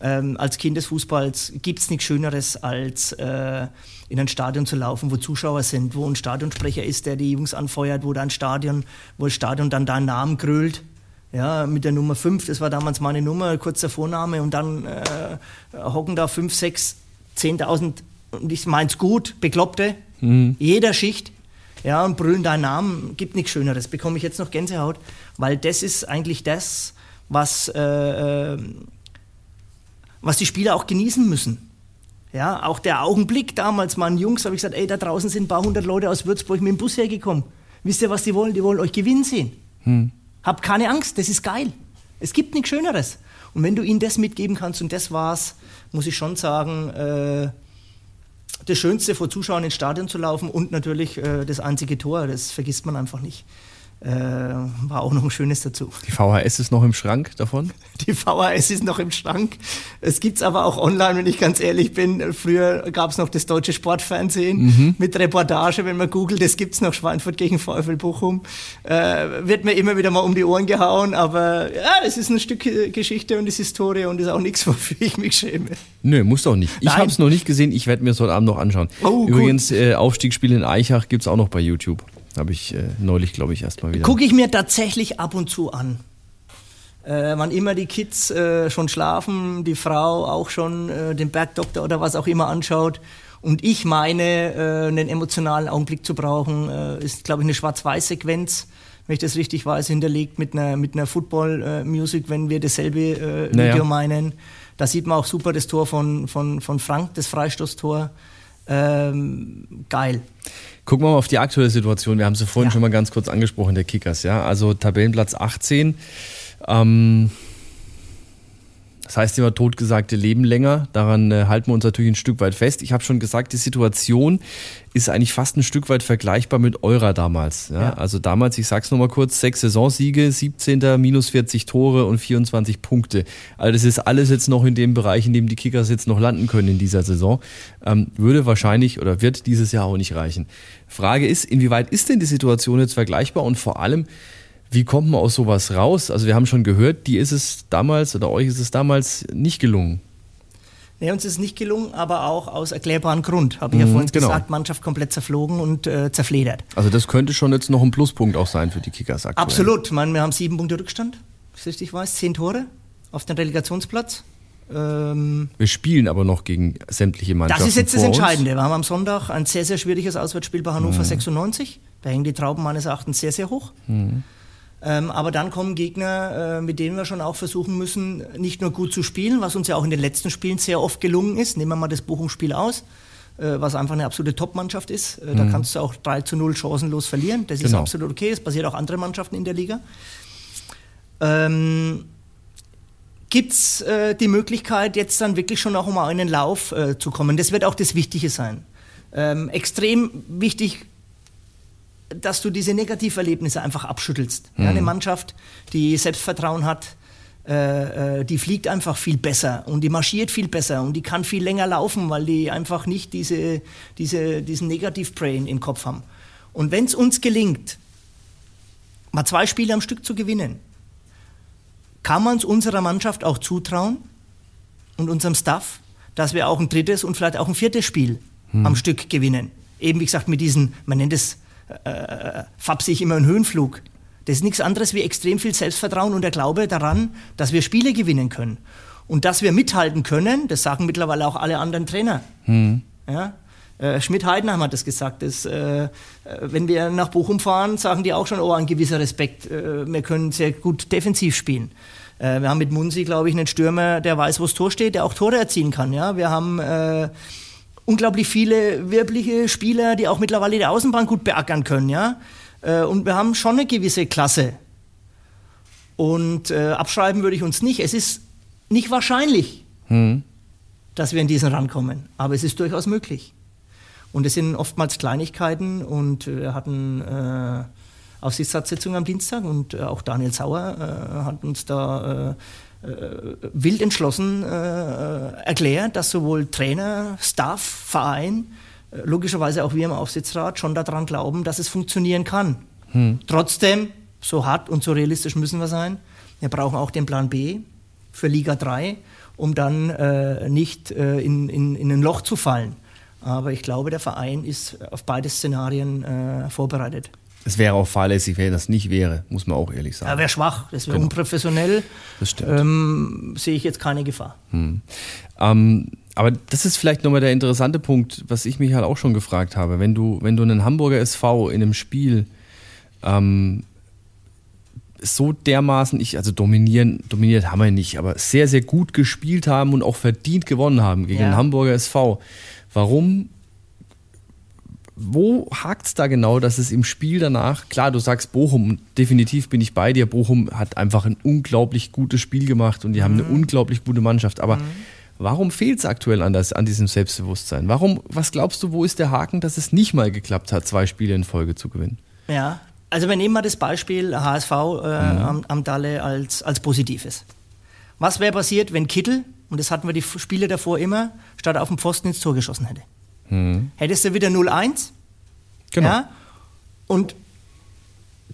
Ähm, als Kind des Fußballs gibt es nichts Schöneres, als äh, in ein Stadion zu laufen, wo Zuschauer sind, wo ein Stadionsprecher ist, der die Jungs anfeuert, wo dann Stadion, wo das Stadion dann deinen Namen grölt. Ja, mit der Nummer 5, das war damals meine Nummer, kurzer Vorname, und dann äh, hocken da 5, 6, 10.000 und ich meins gut, Bekloppte, mhm. jeder Schicht, ja, und brüllen deinen Namen, gibt nichts Schöneres. Bekomme ich jetzt noch Gänsehaut, weil das ist eigentlich das, was, äh, äh, was die Spieler auch genießen müssen. Ja, auch der Augenblick damals, meinen Jungs, habe ich gesagt, ey, da draußen sind ein paar hundert Leute aus Würzburg mit dem Bus hergekommen. Wisst ihr, was die wollen? Die wollen euch gewinnen sehen. Hm. Habt keine Angst, das ist geil. Es gibt nichts Schöneres. Und wenn du ihnen das mitgeben kannst, und das war's, muss ich schon sagen, äh, das Schönste vor Zuschauern ins Stadion zu laufen und natürlich äh, das einzige Tor, das vergisst man einfach nicht. Äh, war auch noch ein schönes dazu. Die VHS ist noch im Schrank davon? *laughs* Die VHS ist noch im Schrank. Es gibt's aber auch online, wenn ich ganz ehrlich bin. Früher gab's noch das deutsche Sportfernsehen mhm. mit Reportage, wenn man googelt, das gibt's noch, Schweinfurt gegen VfL Bochum. Äh, wird mir immer wieder mal um die Ohren gehauen, aber ja, das ist ein Stück Geschichte und ist Historie und ist auch nichts, *laughs* wofür ich mich schäme. Nö, muss doch nicht. Ich habe es noch nicht gesehen, ich werde mir es heute Abend noch anschauen. Oh, Übrigens, äh, Aufstiegsspiel in Eichach gibt's auch noch bei YouTube. Habe ich äh, neulich, glaube ich, erstmal wieder. Gucke ich mir tatsächlich ab und zu an. Äh, wann immer die Kids äh, schon schlafen, die Frau auch schon äh, den Bergdoktor oder was auch immer anschaut und ich meine, äh, einen emotionalen Augenblick zu brauchen, äh, ist, glaube ich, eine Schwarz-Weiß-Sequenz, wenn ich das richtig weiß, hinterlegt mit einer, mit einer Football-Music, wenn wir dasselbe äh, Video naja. meinen. Da sieht man auch super das Tor von, von, von Frank, das Freistoßtor. Ähm, geil. Gucken wir mal auf die aktuelle Situation. Wir haben sie vorhin ja. schon mal ganz kurz angesprochen, der Kickers. Ja? Also Tabellenplatz 18. Ähm, das heißt immer totgesagte leben länger. Daran äh, halten wir uns natürlich ein Stück weit fest. Ich habe schon gesagt, die Situation ist eigentlich fast ein Stück weit vergleichbar mit eurer damals. Ja? Ja. Also damals, ich sag's nochmal kurz, sechs Saisonsiege, 17. minus 40 Tore und 24 Punkte. Also das ist alles jetzt noch in dem Bereich, in dem die Kickers jetzt noch landen können in dieser Saison. Ähm, würde wahrscheinlich oder wird dieses Jahr auch nicht reichen. Frage ist, inwieweit ist denn die Situation jetzt vergleichbar und vor allem, wie kommt man aus sowas raus? Also wir haben schon gehört, die ist es damals oder euch ist es damals nicht gelungen. Nee, uns ist es nicht gelungen, aber auch aus erklärbaren Grund. Habe ich mhm, ja vorhin genau. gesagt, Mannschaft komplett zerflogen und äh, zerfledert. Also das könnte schon jetzt noch ein Pluspunkt auch sein für die Kickers aktuell. Absolut. Man, wir haben sieben Punkte Rückstand, ich richtig weiß, zehn Tore auf dem Relegationsplatz. Ähm, wir spielen aber noch gegen sämtliche Mannschaften. Das ist jetzt das Entscheidende. Wir haben am Sonntag ein sehr, sehr schwieriges Auswärtsspiel bei Hannover mhm. 96. Da hängen die Trauben meines Erachtens sehr, sehr hoch. Mhm. Ähm, aber dann kommen Gegner, äh, mit denen wir schon auch versuchen müssen, nicht nur gut zu spielen, was uns ja auch in den letzten Spielen sehr oft gelungen ist. Nehmen wir mal das Bochum-Spiel aus, äh, was einfach eine absolute Top-Mannschaft ist. Äh, da mhm. kannst du auch 3 zu 0 chancenlos verlieren. Das genau. ist absolut okay. Das passiert auch anderen Mannschaften in der Liga. Ähm, Gibt es äh, die Möglichkeit, jetzt dann wirklich schon auch um einen Lauf äh, zu kommen? Das wird auch das Wichtige sein. Ähm, extrem wichtig dass du diese Negativerlebnisse einfach abschüttelst. Mhm. Ja, eine mhm. Mannschaft, die Selbstvertrauen hat, äh, äh, die fliegt einfach viel besser und die marschiert viel besser und die kann viel länger laufen, weil die einfach nicht diese, diese, diesen Negativ-Brain im Kopf haben. Und wenn es uns gelingt, mal zwei Spiele am Stück zu gewinnen, kann man es unserer Mannschaft auch zutrauen und unserem Staff, dass wir auch ein drittes und vielleicht auch ein viertes Spiel hm. am Stück gewinnen. Eben wie gesagt mit diesen, man nennt es äh, fapsig immer einen Höhenflug. Das ist nichts anderes wie extrem viel Selbstvertrauen und der Glaube daran, dass wir Spiele gewinnen können. Und dass wir mithalten können, das sagen mittlerweile auch alle anderen Trainer. Hm. Ja? Äh, Schmidt-Heidenheim hat das gesagt. Dass, äh, wenn wir nach Bochum fahren, sagen die auch schon, oh, ein gewisser Respekt. Äh, wir können sehr gut defensiv spielen. Äh, wir haben mit Munsi, glaube ich, einen Stürmer, der weiß, wo das Tor steht, der auch Tore erzielen kann. Ja? Wir haben äh, unglaublich viele wirbliche Spieler, die auch mittlerweile die Außenbahn gut beackern können, ja. Äh, und wir haben schon eine gewisse Klasse. Und äh, abschreiben würde ich uns nicht. Es ist nicht wahrscheinlich, hm. dass wir in diesen rankommen, aber es ist durchaus möglich. Und es sind oftmals Kleinigkeiten und wir hatten äh, Aufsichtsratssitzung am Dienstag und äh, auch Daniel Sauer äh, hat uns da äh, wild entschlossen äh, erklärt, dass sowohl Trainer, Staff, Verein, äh, logischerweise auch wir im Aufsichtsrat schon daran glauben, dass es funktionieren kann. Hm. Trotzdem, so hart und so realistisch müssen wir sein, wir brauchen auch den Plan B für Liga 3, um dann äh, nicht äh, in, in, in ein Loch zu fallen. Aber ich glaube, der Verein ist auf beide Szenarien äh, vorbereitet. Es wäre auch fahrlässig, wenn das nicht wäre, muss man auch ehrlich sagen. Er wäre schwach, das wäre genau. unprofessionell. Das stimmt. Ähm, sehe ich jetzt keine Gefahr. Hm. Ähm, aber das ist vielleicht nochmal der interessante Punkt, was ich mich halt auch schon gefragt habe. Wenn du, wenn du einen Hamburger SV in einem Spiel ähm, so dermaßen, ich, also dominieren, dominiert haben wir nicht, aber sehr, sehr gut gespielt haben und auch verdient gewonnen haben gegen ja. den Hamburger SV. Warum wo hakt es da genau, dass es im Spiel danach, klar, du sagst Bochum, definitiv bin ich bei dir, Bochum hat einfach ein unglaublich gutes Spiel gemacht und die mhm. haben eine mhm. unglaublich gute Mannschaft, aber mhm. warum fehlt es aktuell an, das, an diesem Selbstbewusstsein? Warum, was glaubst du, wo ist der Haken, dass es nicht mal geklappt hat, zwei Spiele in Folge zu gewinnen? Ja, Also wir nehmen mal das Beispiel HSV äh, mhm. am, am Dalle als, als positives. Was wäre passiert, wenn Kittel, und das hatten wir die Spiele davor immer, statt auf dem Pfosten ins Tor geschossen hätte? Mhm. Hättest du wieder 0-1? Genau. Ja? Und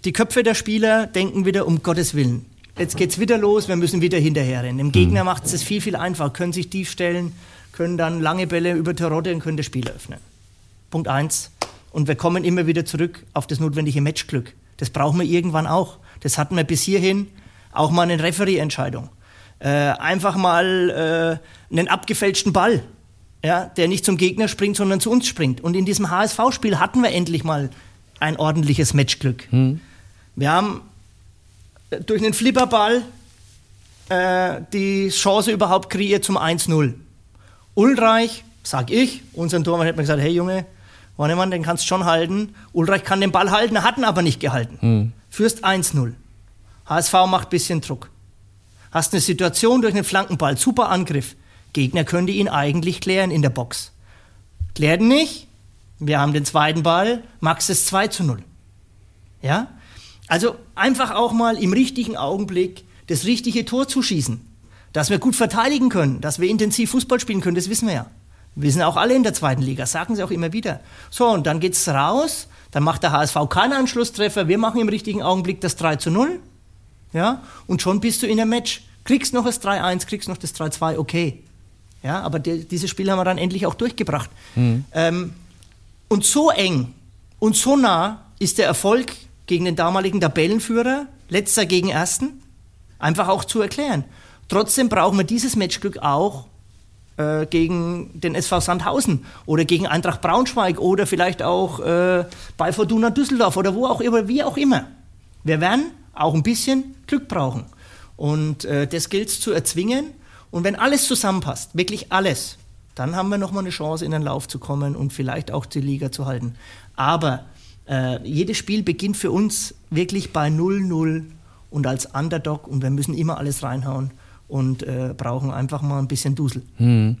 die Köpfe der Spieler denken wieder, um Gottes Willen, jetzt geht's wieder los, wir müssen wieder hinterherrennen. Dem Gegner mhm. macht es viel, viel einfacher, können sich tief stellen, können dann lange Bälle über Terodde und können das Spiel öffnen. Punkt eins. Und wir kommen immer wieder zurück auf das notwendige Matchglück. Das brauchen wir irgendwann auch. Das hatten wir bis hierhin auch mal eine Referee-Entscheidung. Äh, einfach mal äh, einen abgefälschten Ball, ja, der nicht zum Gegner springt, sondern zu uns springt. Und in diesem HSV-Spiel hatten wir endlich mal ein ordentliches Matchglück. Hm. Wir haben durch einen Flipperball äh, die Chance überhaupt kreiert zum 1-0. Ulreich, sag ich, unseren Tormann hat mir gesagt, hey Junge, Warnemann, den kannst du schon halten. Ulreich kann den Ball halten, hat ihn aber nicht gehalten. Hm. Führst 1-0. HSV macht ein bisschen Druck. Hast eine Situation durch einen Flankenball, super Angriff. Gegner könnte ihn eigentlich klären in der Box. Klärt nicht. Wir haben den zweiten Ball, Max ist 2 zu 0. Ja? Also einfach auch mal im richtigen Augenblick das richtige Tor zu schießen. Dass wir gut verteidigen können, dass wir intensiv Fußball spielen können, das wissen wir ja. Wissen auch alle in der zweiten Liga, sagen sie auch immer wieder. So, und dann geht's raus, dann macht der HSV keinen Anschlusstreffer, wir machen im richtigen Augenblick das 3 zu 0. Ja, und schon bist du in einem Match. Kriegst noch das 3-1, kriegst noch das 3-2, okay. Ja, aber die, dieses Spiel haben wir dann endlich auch durchgebracht. Mhm. Ähm, und so eng und so nah ist der Erfolg gegen den damaligen Tabellenführer, letzter gegen ersten, einfach auch zu erklären. Trotzdem brauchen wir dieses Matchglück auch äh, gegen den SV Sandhausen oder gegen Eintracht Braunschweig oder vielleicht auch äh, bei Fortuna Düsseldorf oder wo auch immer, wie auch immer. Wir werden auch ein bisschen Glück brauchen. Und äh, das gilt es zu erzwingen. Und wenn alles zusammenpasst, wirklich alles, dann haben wir nochmal eine Chance, in den Lauf zu kommen und vielleicht auch die Liga zu halten. Aber äh, jedes Spiel beginnt für uns wirklich bei 0-0 und als Underdog und wir müssen immer alles reinhauen und äh, brauchen einfach mal ein bisschen Dusel. Hm.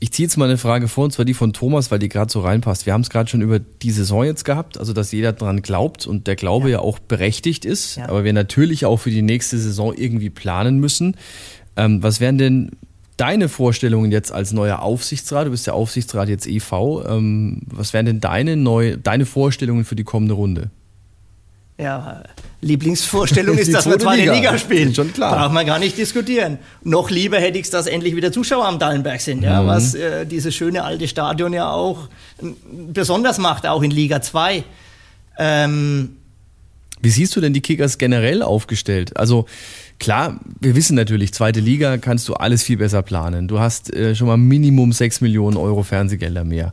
Ich ziehe jetzt mal eine Frage vor, und zwar die von Thomas, weil die gerade so reinpasst. Wir haben es gerade schon über die Saison jetzt gehabt, also dass jeder daran glaubt und der Glaube ja, ja auch berechtigt ist, ja. aber wir natürlich auch für die nächste Saison irgendwie planen müssen. Ähm, was wären denn deine Vorstellungen jetzt als neuer Aufsichtsrat? Du bist der Aufsichtsrat jetzt EV. Ähm, was wären denn deine, neu, deine Vorstellungen für die kommende Runde? Ja, Lieblingsvorstellung *laughs* ist, dass wir zweite Liga, Liga spielen. Schon klar. Braucht man gar nicht diskutieren. Noch lieber hätte ich es, dass endlich wieder Zuschauer am Dallenberg sind, ja, mhm. was äh, dieses schöne alte Stadion ja auch besonders macht, auch in Liga 2. Ähm, Wie siehst du denn die Kickers generell aufgestellt? Also Klar, wir wissen natürlich, zweite Liga kannst du alles viel besser planen. Du hast äh, schon mal Minimum 6 Millionen Euro Fernsehgelder mehr.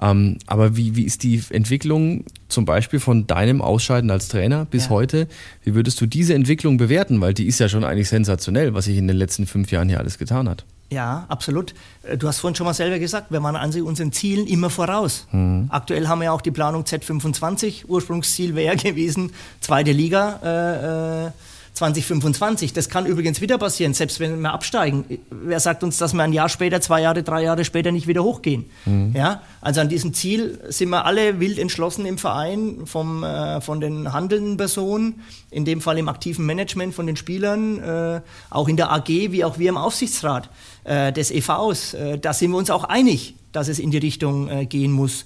Ähm, aber wie, wie ist die Entwicklung zum Beispiel von deinem Ausscheiden als Trainer bis ja. heute? Wie würdest du diese Entwicklung bewerten? Weil die ist ja schon eigentlich sensationell, was sich in den letzten fünf Jahren hier alles getan hat. Ja, absolut. Äh, du hast vorhin schon mal selber gesagt, wir waren an sich unseren Zielen immer voraus. Mhm. Aktuell haben wir ja auch die Planung Z25. Ursprungsziel wäre *laughs* gewesen, zweite Liga. Äh, äh 2025. Das kann übrigens wieder passieren, selbst wenn wir absteigen. Wer sagt uns, dass wir ein Jahr später, zwei Jahre, drei Jahre später nicht wieder hochgehen? Mhm. Ja, also an diesem Ziel sind wir alle wild entschlossen im Verein, vom, äh, von den handelnden Personen, in dem Fall im aktiven Management von den Spielern, äh, auch in der AG, wie auch wir im Aufsichtsrat äh, des EVs. Äh, da sind wir uns auch einig, dass es in die Richtung äh, gehen muss.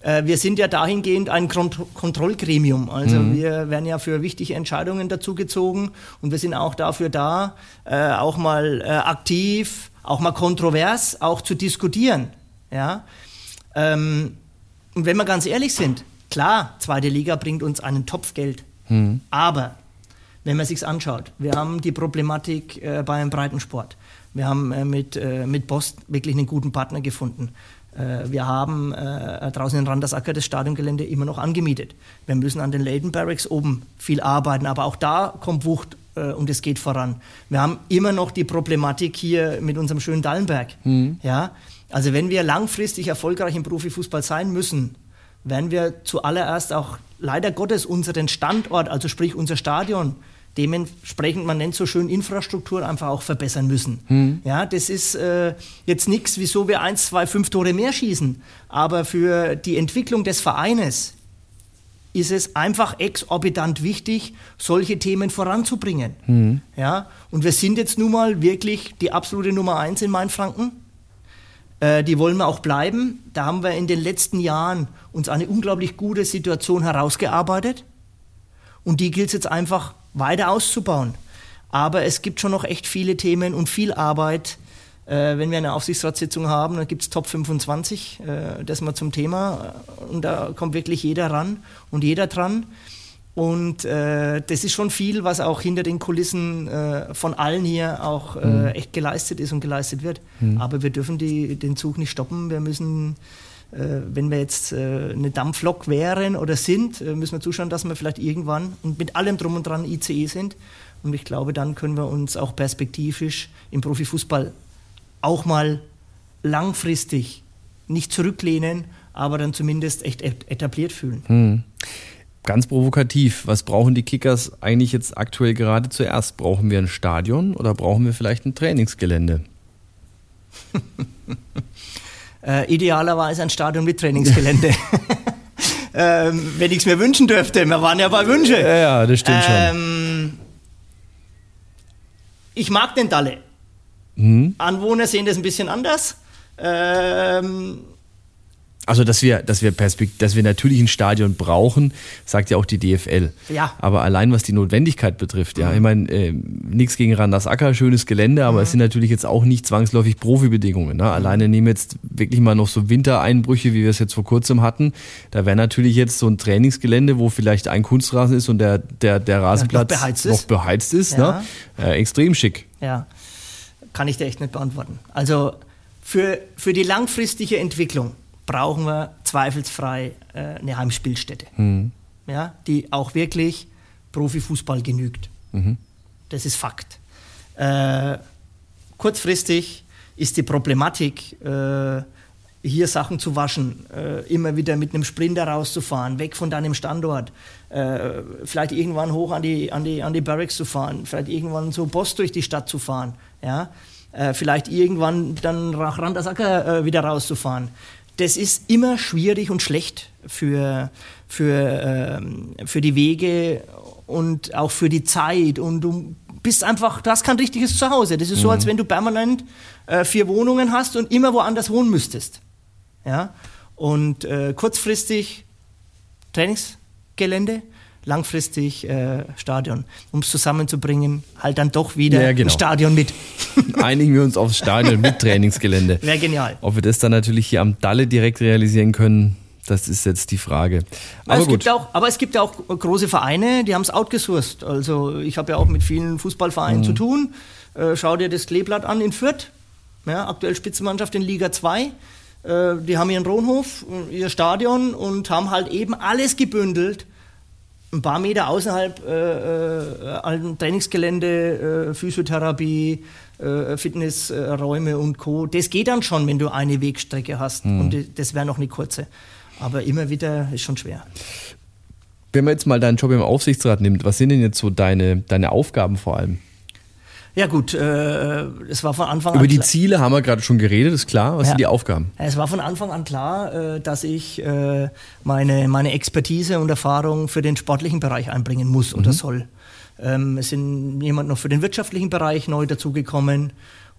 Äh, wir sind ja dahingehend ein Kont Kontrollgremium. Also mhm. wir werden ja für wichtige Entscheidungen dazugezogen und wir sind auch dafür da, äh, auch mal äh, aktiv, auch mal kontrovers, auch zu diskutieren. Ja? Ähm, und wenn wir ganz ehrlich sind, klar, zweite Liga bringt uns einen Topf Geld. Mhm. Aber wenn man sich anschaut, wir haben die Problematik äh, beim Breitensport. Wir haben äh, mit, äh, mit Bost wirklich einen guten Partner gefunden. Äh, wir haben äh, draußen in Randersacker das Stadiongelände immer noch angemietet. Wir müssen an den Leighton Barracks oben viel arbeiten, aber auch da kommt Wucht äh, und es geht voran. Wir haben immer noch die Problematik hier mit unserem schönen Dallenberg. Mhm. Ja? Also wenn wir langfristig erfolgreich im Profifußball sein müssen, werden wir zuallererst auch leider Gottes unseren Standort, also sprich unser Stadion, dementsprechend, man nennt so schön Infrastruktur, einfach auch verbessern müssen. Hm. Ja, das ist äh, jetzt nichts, wieso wir eins, zwei, fünf Tore mehr schießen, aber für die Entwicklung des Vereines ist es einfach exorbitant wichtig, solche Themen voranzubringen. Mhm. Ja, und wir sind jetzt nun mal wirklich die absolute Nummer eins in Mainfranken. Äh, die wollen wir auch bleiben. Da haben wir in den letzten Jahren uns eine unglaublich gute Situation herausgearbeitet. Und die gilt es jetzt einfach weiter auszubauen. Aber es gibt schon noch echt viele Themen und viel Arbeit. Äh, wenn wir eine Aufsichtsratssitzung haben, dann gibt es Top 25, äh, das mal zum Thema. Und da kommt wirklich jeder ran und jeder dran. Und äh, das ist schon viel, was auch hinter den Kulissen äh, von allen hier auch äh, mhm. echt geleistet ist und geleistet wird. Mhm. Aber wir dürfen die, den Zug nicht stoppen. Wir müssen, wenn wir jetzt äh, eine Dampflok wären oder sind, äh, müssen wir zuschauen, dass wir vielleicht irgendwann und mit allem drum und dran ICE sind. Und ich glaube, dann können wir uns auch perspektivisch im Profifußball auch mal langfristig nicht zurücklehnen, aber dann zumindest echt etabliert fühlen. Mhm. Ganz provokativ, was brauchen die Kickers eigentlich jetzt aktuell gerade zuerst? Brauchen wir ein Stadion oder brauchen wir vielleicht ein Trainingsgelände? *laughs* äh, idealerweise ein Stadion mit Trainingsgelände. *laughs* ähm, wenn ich es mir wünschen dürfte, wir waren ja bei Wünsche. Ja, ja das stimmt ähm, schon. Ich mag den Dalle. Mhm. Anwohner sehen das ein bisschen anders. Ähm, also, dass wir, dass wir Perspekt dass wir natürlich ein Stadion brauchen, sagt ja auch die DFL. Ja. Aber allein was die Notwendigkeit betrifft, ja, mhm. ich meine, äh, nichts gegen Randasacker, schönes Gelände, aber mhm. es sind natürlich jetzt auch nicht zwangsläufig Profibedingungen. Ne? Alleine nehmen jetzt wirklich mal noch so Wintereinbrüche, wie wir es jetzt vor kurzem hatten. Da wäre natürlich jetzt so ein Trainingsgelände, wo vielleicht ein Kunstrasen ist und der, der, der Rasenplatz ja, noch beheizt ist, noch beheizt ist ja. ne? Äh, extrem schick. Ja, kann ich dir echt nicht beantworten. Also für, für die langfristige Entwicklung brauchen wir zweifelsfrei äh, eine Heimspielstätte, mhm. ja, die auch wirklich Profifußball genügt. Mhm. Das ist Fakt. Äh, kurzfristig ist die Problematik, äh, hier Sachen zu waschen, äh, immer wieder mit einem Sprinter rauszufahren, weg von deinem Standort, äh, vielleicht irgendwann hoch an die, an, die, an die Barracks zu fahren, vielleicht irgendwann so Boss durch die Stadt zu fahren, ja? Äh, vielleicht irgendwann dann nach Randasacker wieder rauszufahren das ist immer schwierig und schlecht für, für, ähm, für die Wege und auch für die Zeit. Und du bist einfach, du hast kein richtiges Zuhause. Das ist mhm. so, als wenn du permanent äh, vier Wohnungen hast und immer woanders wohnen müsstest. Ja? Und äh, kurzfristig Trainingsgelände, langfristig äh, Stadion. Um es zusammenzubringen, halt dann doch wieder ja, genau. Stadion mit. *laughs* Einigen wir uns aufs Stadion mit Trainingsgelände. *laughs* Wäre genial. Ob wir das dann natürlich hier am Dalle direkt realisieren können, das ist jetzt die Frage. Aber, es, gibt auch, aber es gibt ja auch große Vereine, die haben es outgesourced. Also ich habe ja auch mit vielen Fußballvereinen mhm. zu tun. Äh, schau dir das Kleeblatt an in Fürth. Ja, aktuell Spitzenmannschaft in Liga 2. Äh, die haben ihren Rohnhof, ihr Stadion und haben halt eben alles gebündelt ein paar Meter außerhalb äh, äh, Trainingsgelände, äh, Physiotherapie, äh, Fitnessräume und Co. Das geht dann schon, wenn du eine Wegstrecke hast. Mhm. Und das wäre noch eine kurze. Aber immer wieder ist schon schwer. Wenn man jetzt mal deinen Job im Aufsichtsrat nimmt, was sind denn jetzt so deine, deine Aufgaben vor allem? Ja gut, äh, es war von Anfang an. Über die Ziele haben wir gerade schon geredet, ist klar. Was ja. sind die Aufgaben? Es war von Anfang an klar, äh, dass ich äh, meine, meine Expertise und Erfahrung für den sportlichen Bereich einbringen muss mhm. oder soll. Ähm, es sind jemand noch für den wirtschaftlichen Bereich neu dazugekommen.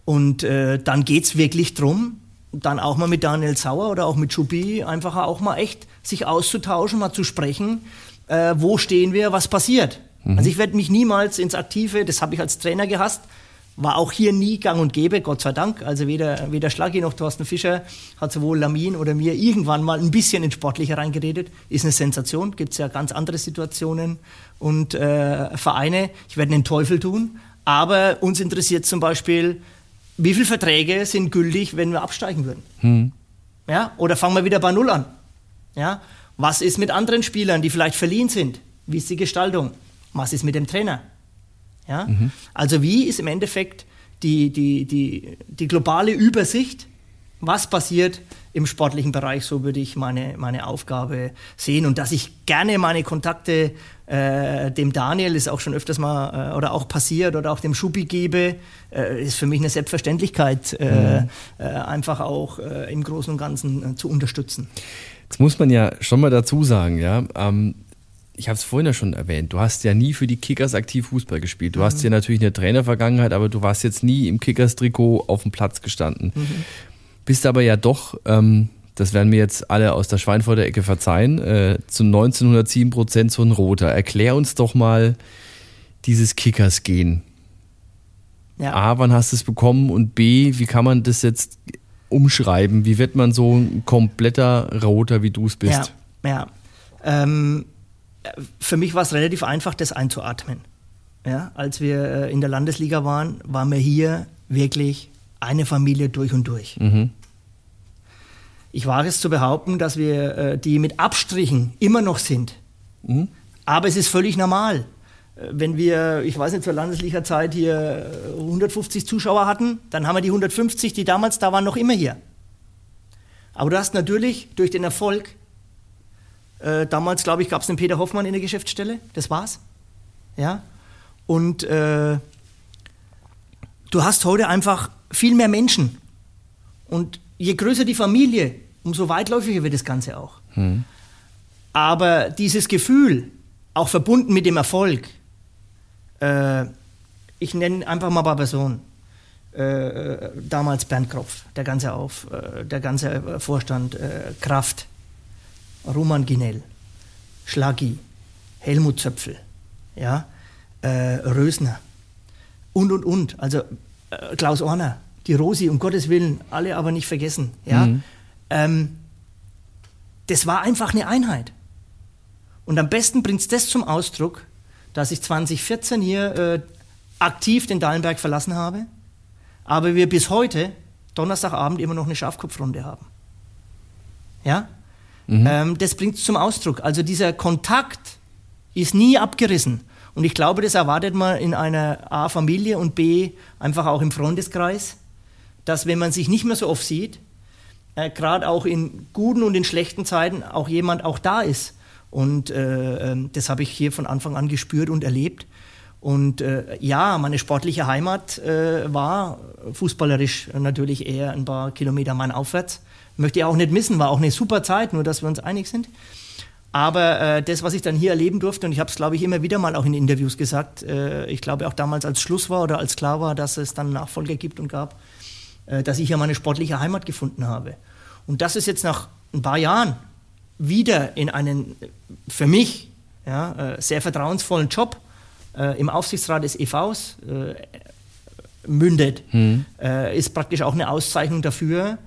Und äh, dann geht es wirklich darum, dann auch mal mit Daniel Sauer oder auch mit Schubi einfach auch mal echt sich auszutauschen, mal zu sprechen, äh, wo stehen wir, was passiert. Mhm. Also ich werde mich niemals ins Aktive, das habe ich als Trainer gehasst, war auch hier nie gang und gäbe, Gott sei Dank. Also weder, weder Schlaggi noch Thorsten Fischer hat sowohl Lamin oder mir irgendwann mal ein bisschen ins Sportliche reingeredet. Ist eine Sensation, gibt es ja ganz andere Situationen und äh, Vereine. Ich werde den Teufel tun, aber uns interessiert zum Beispiel, wie viele Verträge sind gültig, wenn wir absteigen würden? Mhm. Ja? Oder fangen wir wieder bei Null an? Ja? Was ist mit anderen Spielern, die vielleicht verliehen sind? Wie ist die Gestaltung? Was ist mit dem Trainer? Ja? Mhm. Also wie ist im Endeffekt die, die, die, die globale Übersicht, was passiert im sportlichen Bereich, so würde ich meine, meine Aufgabe sehen. Und dass ich gerne meine Kontakte äh, dem Daniel, ist auch schon öfters mal äh, oder auch passiert, oder auch dem Schubi gebe, äh, ist für mich eine Selbstverständlichkeit, äh, mhm. Äh, einfach auch äh, im Großen und Ganzen zu unterstützen. Jetzt muss man ja schon mal dazu sagen, ja, ähm, ich habe es vorhin ja schon erwähnt, du hast ja nie für die Kickers aktiv Fußball gespielt. Du mhm. hast ja natürlich eine Trainervergangenheit, aber du warst jetzt nie im Kickers-Trikot auf dem Platz gestanden. Mhm. Bist aber ja doch, ähm, das werden mir jetzt alle aus der Schweinfurter Ecke verzeihen, äh, zu 1907 Prozent so ein Roter. Erklär uns doch mal dieses Kickers-Gehen. Ja. A, wann hast du es bekommen? Und B, wie kann man das jetzt umschreiben? Wie wird man so ein kompletter Roter, wie du es bist? Ja, ja. Ähm, für mich war es relativ einfach, das einzuatmen. Ja, als wir äh, in der Landesliga waren, waren wir hier wirklich eine Familie durch und durch. Mhm. Ich wage es zu behaupten, dass wir äh, die mit Abstrichen immer noch sind. Mhm. Aber es ist völlig normal. Äh, wenn wir, ich weiß nicht, zur Landesliga-Zeit hier 150 Zuschauer hatten, dann haben wir die 150, die damals da waren, noch immer hier. Aber du hast natürlich durch den Erfolg äh, damals, glaube ich, gab es den Peter Hoffmann in der Geschäftsstelle. Das war's. Ja. Und äh, du hast heute einfach viel mehr Menschen. Und je größer die Familie, umso weitläufiger wird das Ganze auch. Hm. Aber dieses Gefühl, auch verbunden mit dem Erfolg, äh, ich nenne einfach mal ein paar Personen. Äh, äh damals Bernd Kropf, der ganze Auf, äh, der ganze Vorstand, äh, Kraft, Roman Ginell, Schlagi, Helmut Zöpfel, ja, äh, Rösner und und und. Also äh, Klaus Orner, die Rosi, um Gottes Willen, alle aber nicht vergessen. Ja. Mhm. Ähm, das war einfach eine Einheit. Und am besten bringt es das zum Ausdruck, dass ich 2014 hier äh, aktiv den Dallenberg verlassen habe, aber wir bis heute Donnerstagabend immer noch eine Schafkopfrunde haben. Ja? Mhm. Ähm, das bringt es zum Ausdruck. Also dieser Kontakt ist nie abgerissen. Und ich glaube, das erwartet man in einer A Familie und B einfach auch im Freundeskreis, dass wenn man sich nicht mehr so oft sieht, äh, gerade auch in guten und in schlechten Zeiten auch jemand auch da ist. Und äh, ähm, das habe ich hier von Anfang an gespürt und erlebt. Und äh, ja, meine sportliche Heimat äh, war fußballerisch natürlich eher ein paar Kilometer mein aufwärts möchte ich auch nicht missen, war auch eine super Zeit, nur dass wir uns einig sind. Aber äh, das, was ich dann hier erleben durfte, und ich habe es, glaube ich, immer wieder mal auch in Interviews gesagt, äh, ich glaube auch damals, als Schluss war oder als klar war, dass es dann Nachfolger gibt und gab, äh, dass ich hier meine sportliche Heimat gefunden habe. Und das ist jetzt nach ein paar Jahren wieder in einen, für mich, ja, äh, sehr vertrauensvollen Job äh, im Aufsichtsrat des EVs äh, mündet, hm. ist praktisch auch eine Auszeichnung dafür,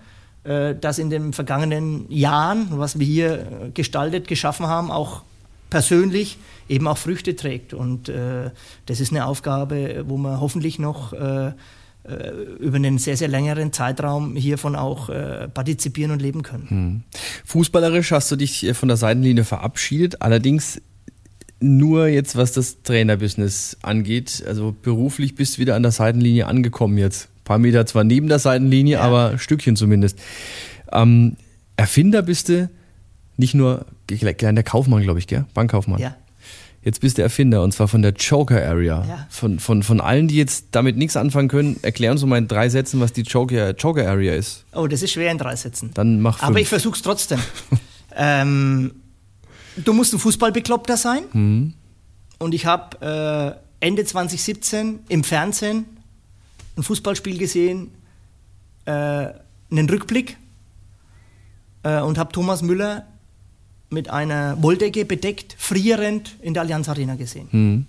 das in den vergangenen Jahren, was wir hier äh, gestaltet, geschaffen haben, auch persönlich eben auch Früchte trägt. Und äh, das ist eine Aufgabe, wo man hoffentlich noch äh, äh über einen sehr, sehr längeren Zeitraum hiervon auch äh, partizipieren und leben können. Hm. Fußballerisch hast du dich von der Seitenlinie verabschiedet, allerdings nur jetzt, was das Trainerbusiness angeht. Also beruflich bist du wieder an der Seitenlinie angekommen jetzt paar Meter zwar neben der Seitenlinie, ja. aber ein Stückchen zumindest. Ähm, Erfinder bist du nicht nur kleiner Kaufmann, glaube ich, gell? Bankkaufmann. Ja. Jetzt bist du Erfinder und zwar von der Joker Area. Ja. Von, von, von allen, die jetzt damit nichts anfangen können, erklär uns mal in drei Sätzen, was die Joker, Joker Area ist. Oh, das ist schwer in drei Sätzen. Dann mach fünf. Aber ich versuch's trotzdem. *laughs* ähm, du musst ein Fußballbekloppter sein. Mhm. Und ich habe äh, Ende 2017 im Fernsehen ein Fußballspiel gesehen, äh, einen Rückblick äh, und habe Thomas Müller mit einer Wolldecke bedeckt, frierend in der Allianz Arena gesehen. Mhm.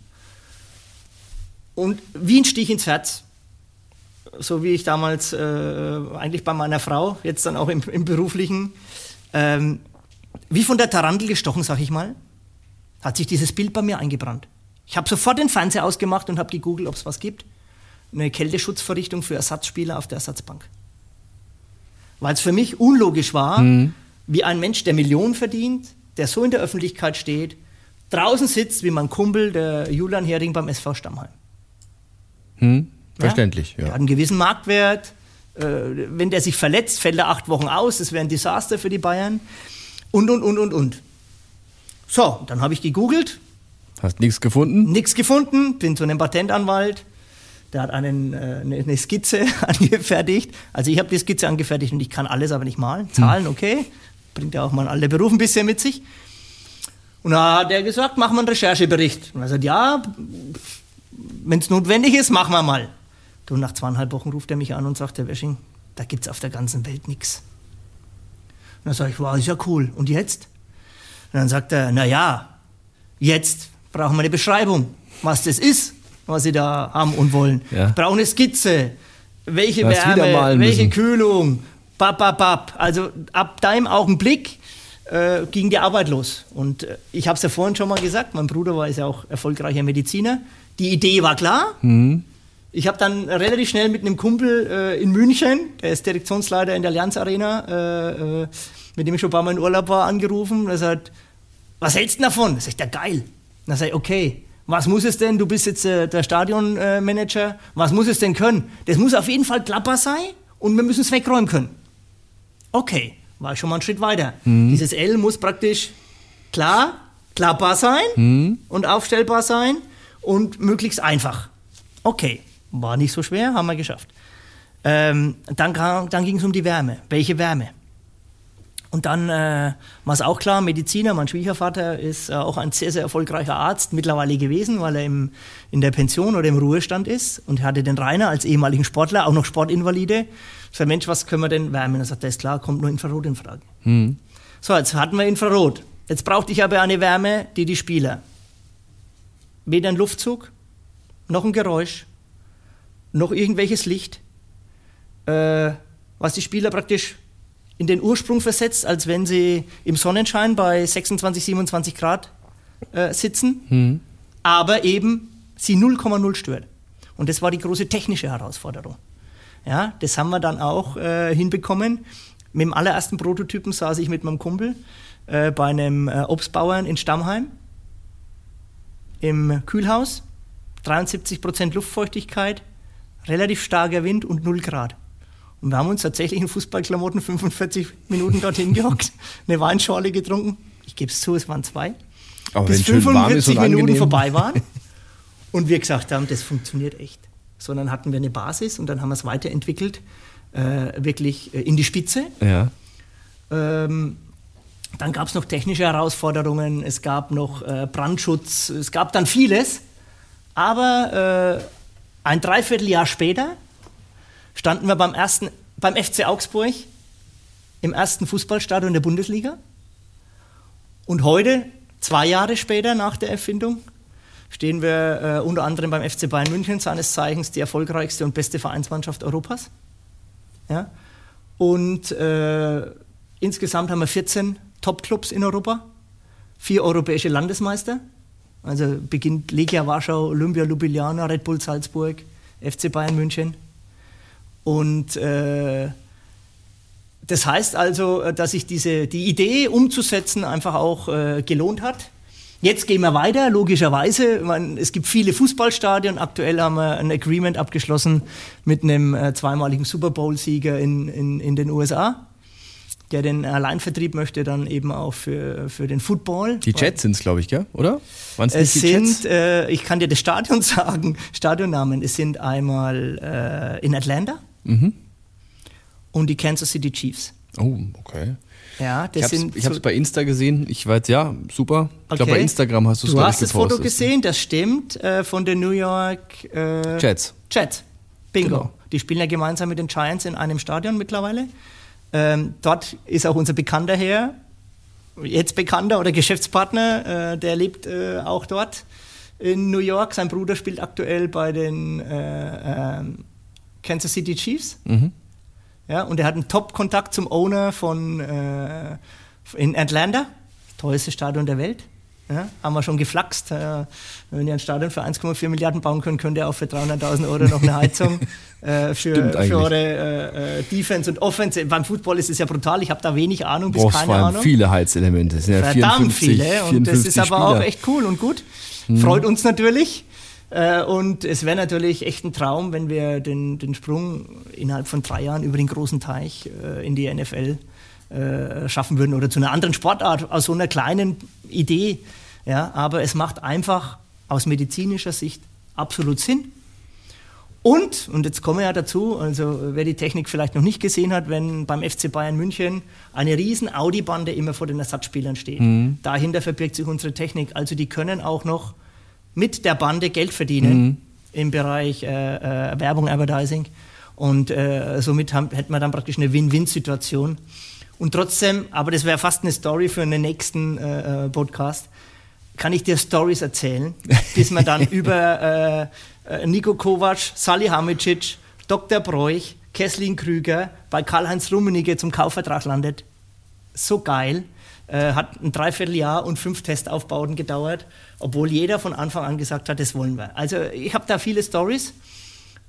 Und wie ein Stich ins Herz. So wie ich damals äh, eigentlich bei meiner Frau, jetzt dann auch im, im Beruflichen, ähm, wie von der Tarantel gestochen, sag ich mal, hat sich dieses Bild bei mir eingebrannt. Ich habe sofort den Fernseher ausgemacht und habe gegoogelt, ob es was gibt eine Kälteschutzverrichtung für Ersatzspieler auf der Ersatzbank. Weil es für mich unlogisch war, mhm. wie ein Mensch, der Millionen verdient, der so in der Öffentlichkeit steht, draußen sitzt wie mein Kumpel, der Julian Hering beim SV Stammheim. Mhm. Verständlich, ja. ja. Er hat einen gewissen Marktwert. Äh, wenn der sich verletzt, fällt er acht Wochen aus. Das wäre ein Desaster für die Bayern. Und, und, und, und, und. So, dann habe ich gegoogelt. Hast nichts gefunden? Nichts gefunden. Bin zu einem Patentanwalt der hat einen, äh, eine Skizze *laughs* angefertigt. Also ich habe die Skizze angefertigt und ich kann alles aber nicht malen. Zahlen, okay. Bringt ja auch mal alle Beruf ein bisschen mit sich. Und da hat er gesagt, machen wir einen Recherchebericht. Und er sagt, ja, wenn es notwendig ist, machen wir mal. Und nach zweieinhalb Wochen ruft er mich an und sagt, Herr Wesching, da gibt es auf der ganzen Welt nichts. Und dann sage ich, wow, ist ja cool. Und jetzt? Und dann sagt er, na ja, jetzt brauchen wir eine Beschreibung, was das ist, was Sie da haben und wollen. Ja. Ich brauche eine Skizze, welche wieder Wärme, welche müssen. Kühlung, bap, bap, bap. Also ab deinem Augenblick äh, ging die Arbeit los. Und äh, ich habe es ja vorhin schon mal gesagt, mein Bruder war ist ja auch erfolgreicher Mediziner. Die Idee war klar. Ich habe dann relativ schnell mit einem Kumpel äh, in München, der ist Direktionsleiter in der Allianz Arena, äh, äh, mit dem ich schon ein paar Mal in Urlaub war, angerufen. Er sagt, was hältst du davon? Sag ich, ja geil. Dann sag ich, okay, was muss es denn? Du bist jetzt äh, der Stadionmanager. was muss es denn können? Das muss auf jeden Fall klappbar sein und wir müssen es wegräumen können. Okay, war ich schon mal einen Schritt weiter. Dieses L muss praktisch klar, klappbar sein und aufstellbar sein und möglichst einfach. Okay, war nicht so schwer, haben wir geschafft. Ähm, dann dann ging es um die Wärme. Welche Wärme? Und dann äh, war es auch klar, Mediziner, mein Schwiegervater ist äh, auch ein sehr, sehr erfolgreicher Arzt mittlerweile gewesen, weil er im, in der Pension oder im Ruhestand ist und hatte den Rainer als ehemaligen Sportler, auch noch Sportinvalide. Ich sag, Mensch, was können wir denn wärmen? Er sagt, das ist klar, kommt nur Infrarot in Frage. So, jetzt hatten wir Infrarot. Jetzt brauchte ich aber eine Wärme, die die Spieler weder ein Luftzug, noch ein Geräusch, noch irgendwelches Licht, äh, was die Spieler praktisch in den Ursprung versetzt, als wenn sie im Sonnenschein bei 26, 27 Grad äh, sitzen, aber eben sie 0,0 stört. Und das war die große technische Herausforderung. Ja, das haben wir dann auch äh, hinbekommen. Mit dem allerersten Prototypen saß ich mit meinem Kumpel äh, bei einem äh, Obstbauern in Stammheim im Kühlhaus, 73% Luftfeuchtigkeit, relativ starker Wind und 0 Grad. Und wir haben uns tatsächlich in Fußballklamotten 45 Minuten dorthin gehockt, *laughs* eine Weinschorle getrunken. Ich gebe es zu, es waren zwei. Aber bis wenn schön warm ist 45 und Minuten angenehm. vorbei waren. *laughs* Und wir gesagt haben, das funktioniert echt. Sondern hatten wir eine Basis und dann haben wir es weiterentwickelt, äh, wirklich äh, in die Spitze. Ja. Ähm, dann gab es noch technische Herausforderungen, es gab noch äh, Brandschutz, es gab dann vieles. Aber äh, ein Dreivierteljahr später standen wir beim, ersten, beim FC Augsburg im ersten Fußballstadion der Bundesliga. Und heute, zwei Jahre später nach der Erfindung, stehen wir äh, unter anderem beim FC Bayern München, seines Zeichens die erfolgreichste und beste Vereinsmannschaft Europas. Ja? Und äh, insgesamt haben wir 14 Top-Clubs in Europa, vier europäische Landesmeister. Also beginnt Legia Warschau, Olympia Ljubljana, Red Bull Salzburg, FC Bayern München. Und äh, das heißt also, äh, dass sich diese, die Idee umzusetzen einfach auch äh, gelohnt hat. Jetzt gehen wir weiter, logischerweise. Man, es gibt viele Fußballstadien. Aktuell haben wir ein Agreement abgeschlossen mit einem äh, zweimaligen Super Bowl-Sieger in, in, in den USA, der den Alleinvertrieb möchte, dann eben auch für, für den Football. Die Jets sind es, glaube ich, gell? oder? Waren's Es nicht die Jets? sind, äh, ich kann dir das Stadion *laughs* sagen, Stadionnamen. Es sind einmal äh, in Atlanta Mhm. und die Kansas City Chiefs. Oh, okay. Ja, Ich das habe sind es bei Insta gesehen. Ich weiß, ja, super. Ich glaube, Okay. bei Instagram hast du es, Du glaube hast ich, das Foto gesehen, das stimmt, äh, von den New York äh, Jets. Jets. Bingo. Genau. Die spielen ja gemeinsam mit den Giants in einem Stadion mittlerweile. Ähm, dort ist auch unser Bekannter her, jetzt Bekannter oder Geschäftspartner, äh, der lebt äh, auch dort in New York. Sein Bruder spielt aktuell bei den äh, ähm, Kansas City Chiefs. Mhm. Ja, und er hat einen Top-Kontakt zum Owner von äh, in Atlanta, teuerste Stadion der Welt. Ja, haben wir schon geflaxt. Äh, wenn ihr ein Stadion für 1,4 Milliarden bauen könnt, könnt ihr auch für 300.000 Euro noch eine Heizung *laughs* äh, für, für eure äh, äh, Defense und Offense. Beim Football ist es ja brutal. Ich habe da wenig Ahnung, bis brauchst keine Ahnung. viele Heizelemente. Es sind ja Verdammt 54, viele. Und das 54 ist aber Spieler. Mhm. auch echt cool und gut. Freut uns natürlich. Äh, Und es wäre natürlich echt ein Traum, wenn wir den, den Sprung innerhalb von drei Jahren über den großen Teich äh, in die NFL äh, schaffen würden oder zu einer anderen Sportart aus so einer kleinen Idee. Ja, aber es macht einfach aus medizinischer Sicht absolut Sinn. Und, und jetzt kommen wir ja dazu, also wer die Technik vielleicht noch nicht gesehen hat, wenn beim FC Bayern München eine riesen Audi-Bande immer vor den Ersatzspielern steht. Mhm. Dahinter verbirgt sich unsere Technik. Also die können auch noch mit der Bande Geld verdienen mhm. im Bereich äh, äh, Werbung, Advertising. Und äh, somit haben, hätten wir dann praktisch eine Win-Win-Situation. Und trotzdem, aber das wäre fast eine Story für einen nächsten äh, äh Podcast, kann ich dir Stories erzählen, bis man dann *laughs* über äh, äh, Nico Kovac, Sally Hamicic, Dr. Broich, Kesslin Krüger bei Karl-Heinz Rummenigge zum Kaufvertrag landet. So geil. Äh, hat ein Dreivierteljahr und fünf Testaufbauten gedauert, obwohl jeder von Anfang an gesagt hat, das wollen wir. Also ich habe da viele Stories.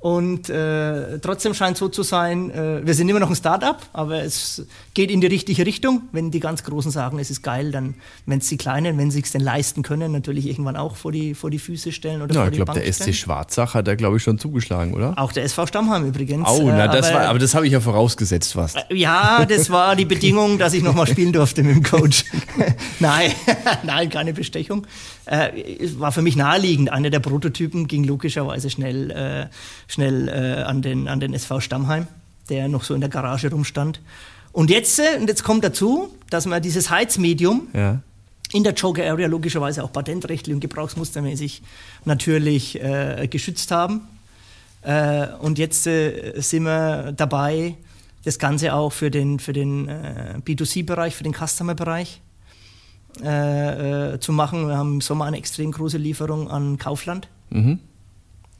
Und äh, trotzdem scheint so zu sein, äh, wir sind immer noch ein Start-up, aber es geht in die richtige Richtung. Wenn die ganz Großen sagen, es ist geil, dann, wenn es die Kleinen, wenn sie es denn leisten können, natürlich irgendwann auch vor die, vor die Füße stellen oder ja, vor ich glaube, der SC Schwarzach hat da, glaube ich, schon zugeschlagen, oder? Auch der SV Stammheim übrigens. Oh, na, das aber, war, aber das habe ich ja vorausgesetzt fast. Äh, ja, das war die Bedingung, dass ich nochmal spielen durfte mit dem Coach. *laughs* nein, *laughs* nein, keine Bestechung. Äh, war für mich naheliegend. Einer der Prototypen ging logischerweise schnell, äh, schnell äh, an, den, an den SV Stammheim, der noch so in der Garage rumstand. Und jetzt, äh, und jetzt kommt dazu, dass man dieses Heizmedium ja. in der Joker Area logischerweise auch patentrechtlich und gebrauchsmustermäßig natürlich äh, geschützt haben. Äh, und jetzt sind wir dabei, das Ganze auch für den, für den B2C-Bereich, für den Customer-Bereich äh, äh, zu machen. Wir haben im Sommer eine extrem große Lieferung an Kaufland. Mhm.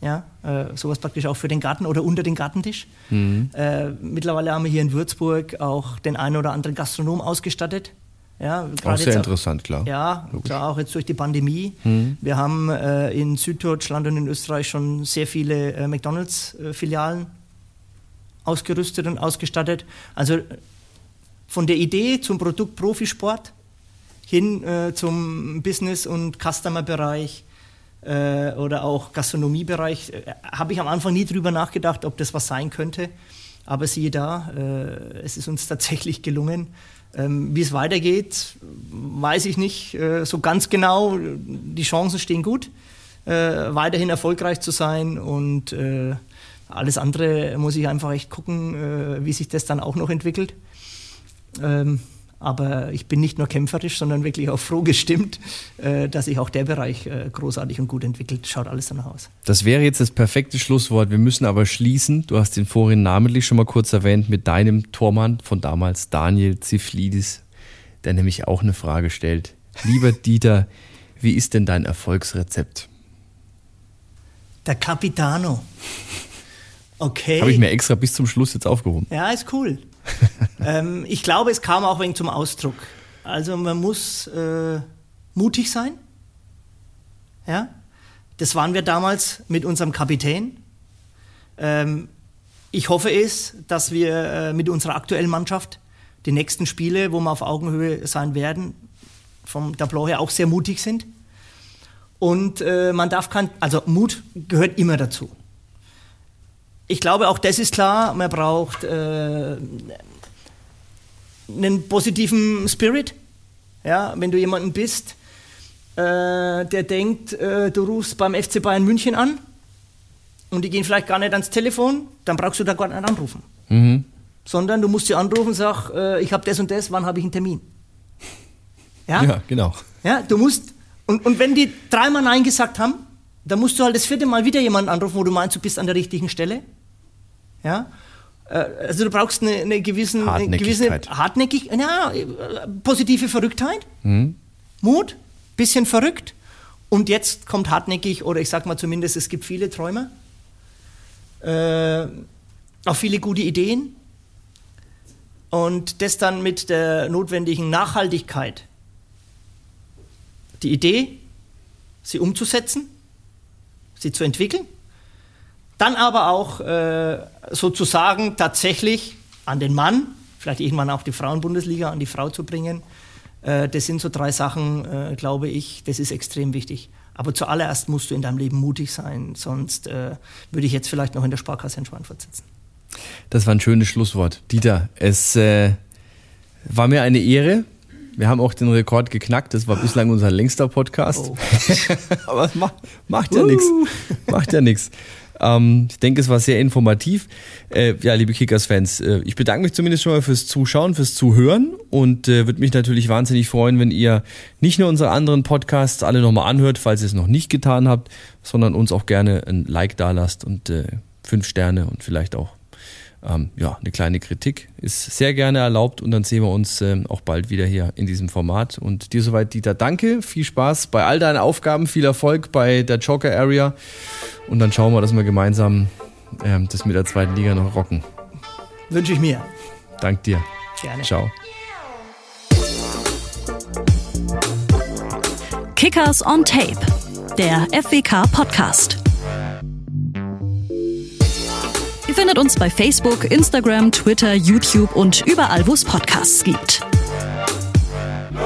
Ja, äh, sowas praktisch auch für den Garten oder unter den Gartentisch. Mhm. Äh, mittlerweile haben wir hier in Würzburg auch den einen oder anderen Gastronom ausgestattet. Ja, auch sehr interessant, auch, klar. Ja, klar, auch jetzt durch die Pandemie. Mhm. Wir haben äh, in Süddeutschland und in Österreich schon sehr viele äh, McDonalds-Filialen ausgerüstet und ausgestattet. Also von der Idee zum Produkt Profisport hin äh, zum Business- und Customer-Bereich äh, oder auch Gastronomiebereich. Äh, Habe ich am Anfang nie drüber nachgedacht, ob das was sein könnte. Aber siehe da, äh, es ist uns *laughs* tatsächlich gelungen. Ähm, wie es weitergeht, weiß ich nicht äh, so ganz genau. Die Chancen stehen gut, äh, weiterhin erfolgreich zu sein und alles andere muss ich einfach echt gucken, wie sich das dann auch noch entwickelt. Ähm, aber ich bin nicht nur kämpferisch, sondern wirklich auch froh gestimmt, äh, dass sich auch der Bereich äh, großartig und gut entwickelt. Schaut alles danach aus. Das wäre jetzt das perfekte Schlusswort. Wir müssen aber schließen. Du hast den vorhin namentlich schon mal kurz erwähnt mit deinem Tormann von damals, Daniel Ziflidis, der nämlich auch eine Frage stellt. Lieber *laughs* Dieter, wie ist denn dein Erfolgsrezept? Der Capitano. *laughs* Okay. Habe ich mir extra bis zum Schluss jetzt aufgehoben. Ja, ist cool. *laughs* ähm, ich glaube, es kam auch wegen zum Ausdruck. Also man muss äh, mutig sein. Ja, das waren wir damals mit unserem Kapitän. Ähm, ich hoffe es, dass wir äh, mit unserer aktuellen Mannschaft die nächsten Spiele, wo wir auf Augenhöhe sein werden, vom Tableau her auch sehr mutig sind. Und äh, man darf kein, also Mut gehört immer dazu ich glaube, auch das ist klar. Man braucht äh, einen positiven Spirit. Ja, wenn du jemanden bist, äh, der denkt, äh, du rufst beim FC Bayern München an und die gehen vielleicht gar nicht ans Telefon, dann brauchst du da gar nicht anrufen. Mhm. Sondern du musst sie anrufen und sag, äh, ich habe das und das, wann habe ich einen Termin? Ja? ja, genau. Ja, du musst, und, und wenn die dreimal Nein gesagt haben, dann musst du halt das vierte Mal wieder jemanden anrufen, wo du meinst, du bist an der richtigen Stelle. Ja? Äh, also du brauchst eine, eine, gewissen, eine gewisse hartnäckig, ja, positive Verrücktheit, mhm. Mut, bisschen verrückt. Und jetzt kommt hartnäckig, oder ich sag mal zumindest, es gibt viele Träume, äh, auch viele gute Ideen. Und das dann mit der notwendigen Nachhaltigkeit. Die Idee, sie umzusetzen, sie zu entwickeln dann aber auch äh, sozusagen tatsächlich an den Mann, vielleicht irgendwann auch die Frauenbundesliga an die Frau zu bringen. Äh, das sind so drei Sachen, äh, glaube ich, das ist extrem wichtig. Aber zuallererst musst du in deinem Leben mutig sein, sonst äh, würde ich jetzt vielleicht noch in der Sparkasse in Schweinfurt sitzen. Das war ein schönes Schlusswort. Dieter, es äh, war mir eine Ehre. Wir haben auch den Rekord geknackt. Das war bislang unser längster Podcast. Oh. *laughs* Aber es macht, macht ja uh. nichts. Macht ja nichts. Ähm, ich denke, es war sehr informativ. Äh, ja, liebe Kickers-Fans, äh, ich bedanke mich zumindest schon mal fürs Zuschauen, fürs Zuhören und äh, würde mich natürlich wahnsinnig freuen, wenn ihr nicht nur unsere anderen Podcasts alle nochmal anhört, falls ihr es noch nicht getan habt, sondern uns auch gerne ein Like da lasst und äh, fünf Sterne und vielleicht auch ähm, ja, eine kleine Kritik ist sehr gerne erlaubt und dann sehen wir uns ähm, auch bald wieder hier in diesem Format. Und dir soweit, Dieter, danke, viel Spaß bei all deinen Aufgaben, viel Erfolg bei der Joker Area und dann schauen wir, dass wir gemeinsam ähm, das mit der zweiten Liga noch rocken. Wünsche ich mir. Dank dir. Gerne. Ciao. Kickers on Tape, der FWK Podcast. Ihr findet uns bei Facebook, Instagram, Twitter, YouTube und überall, wo es Podcasts gibt. Nur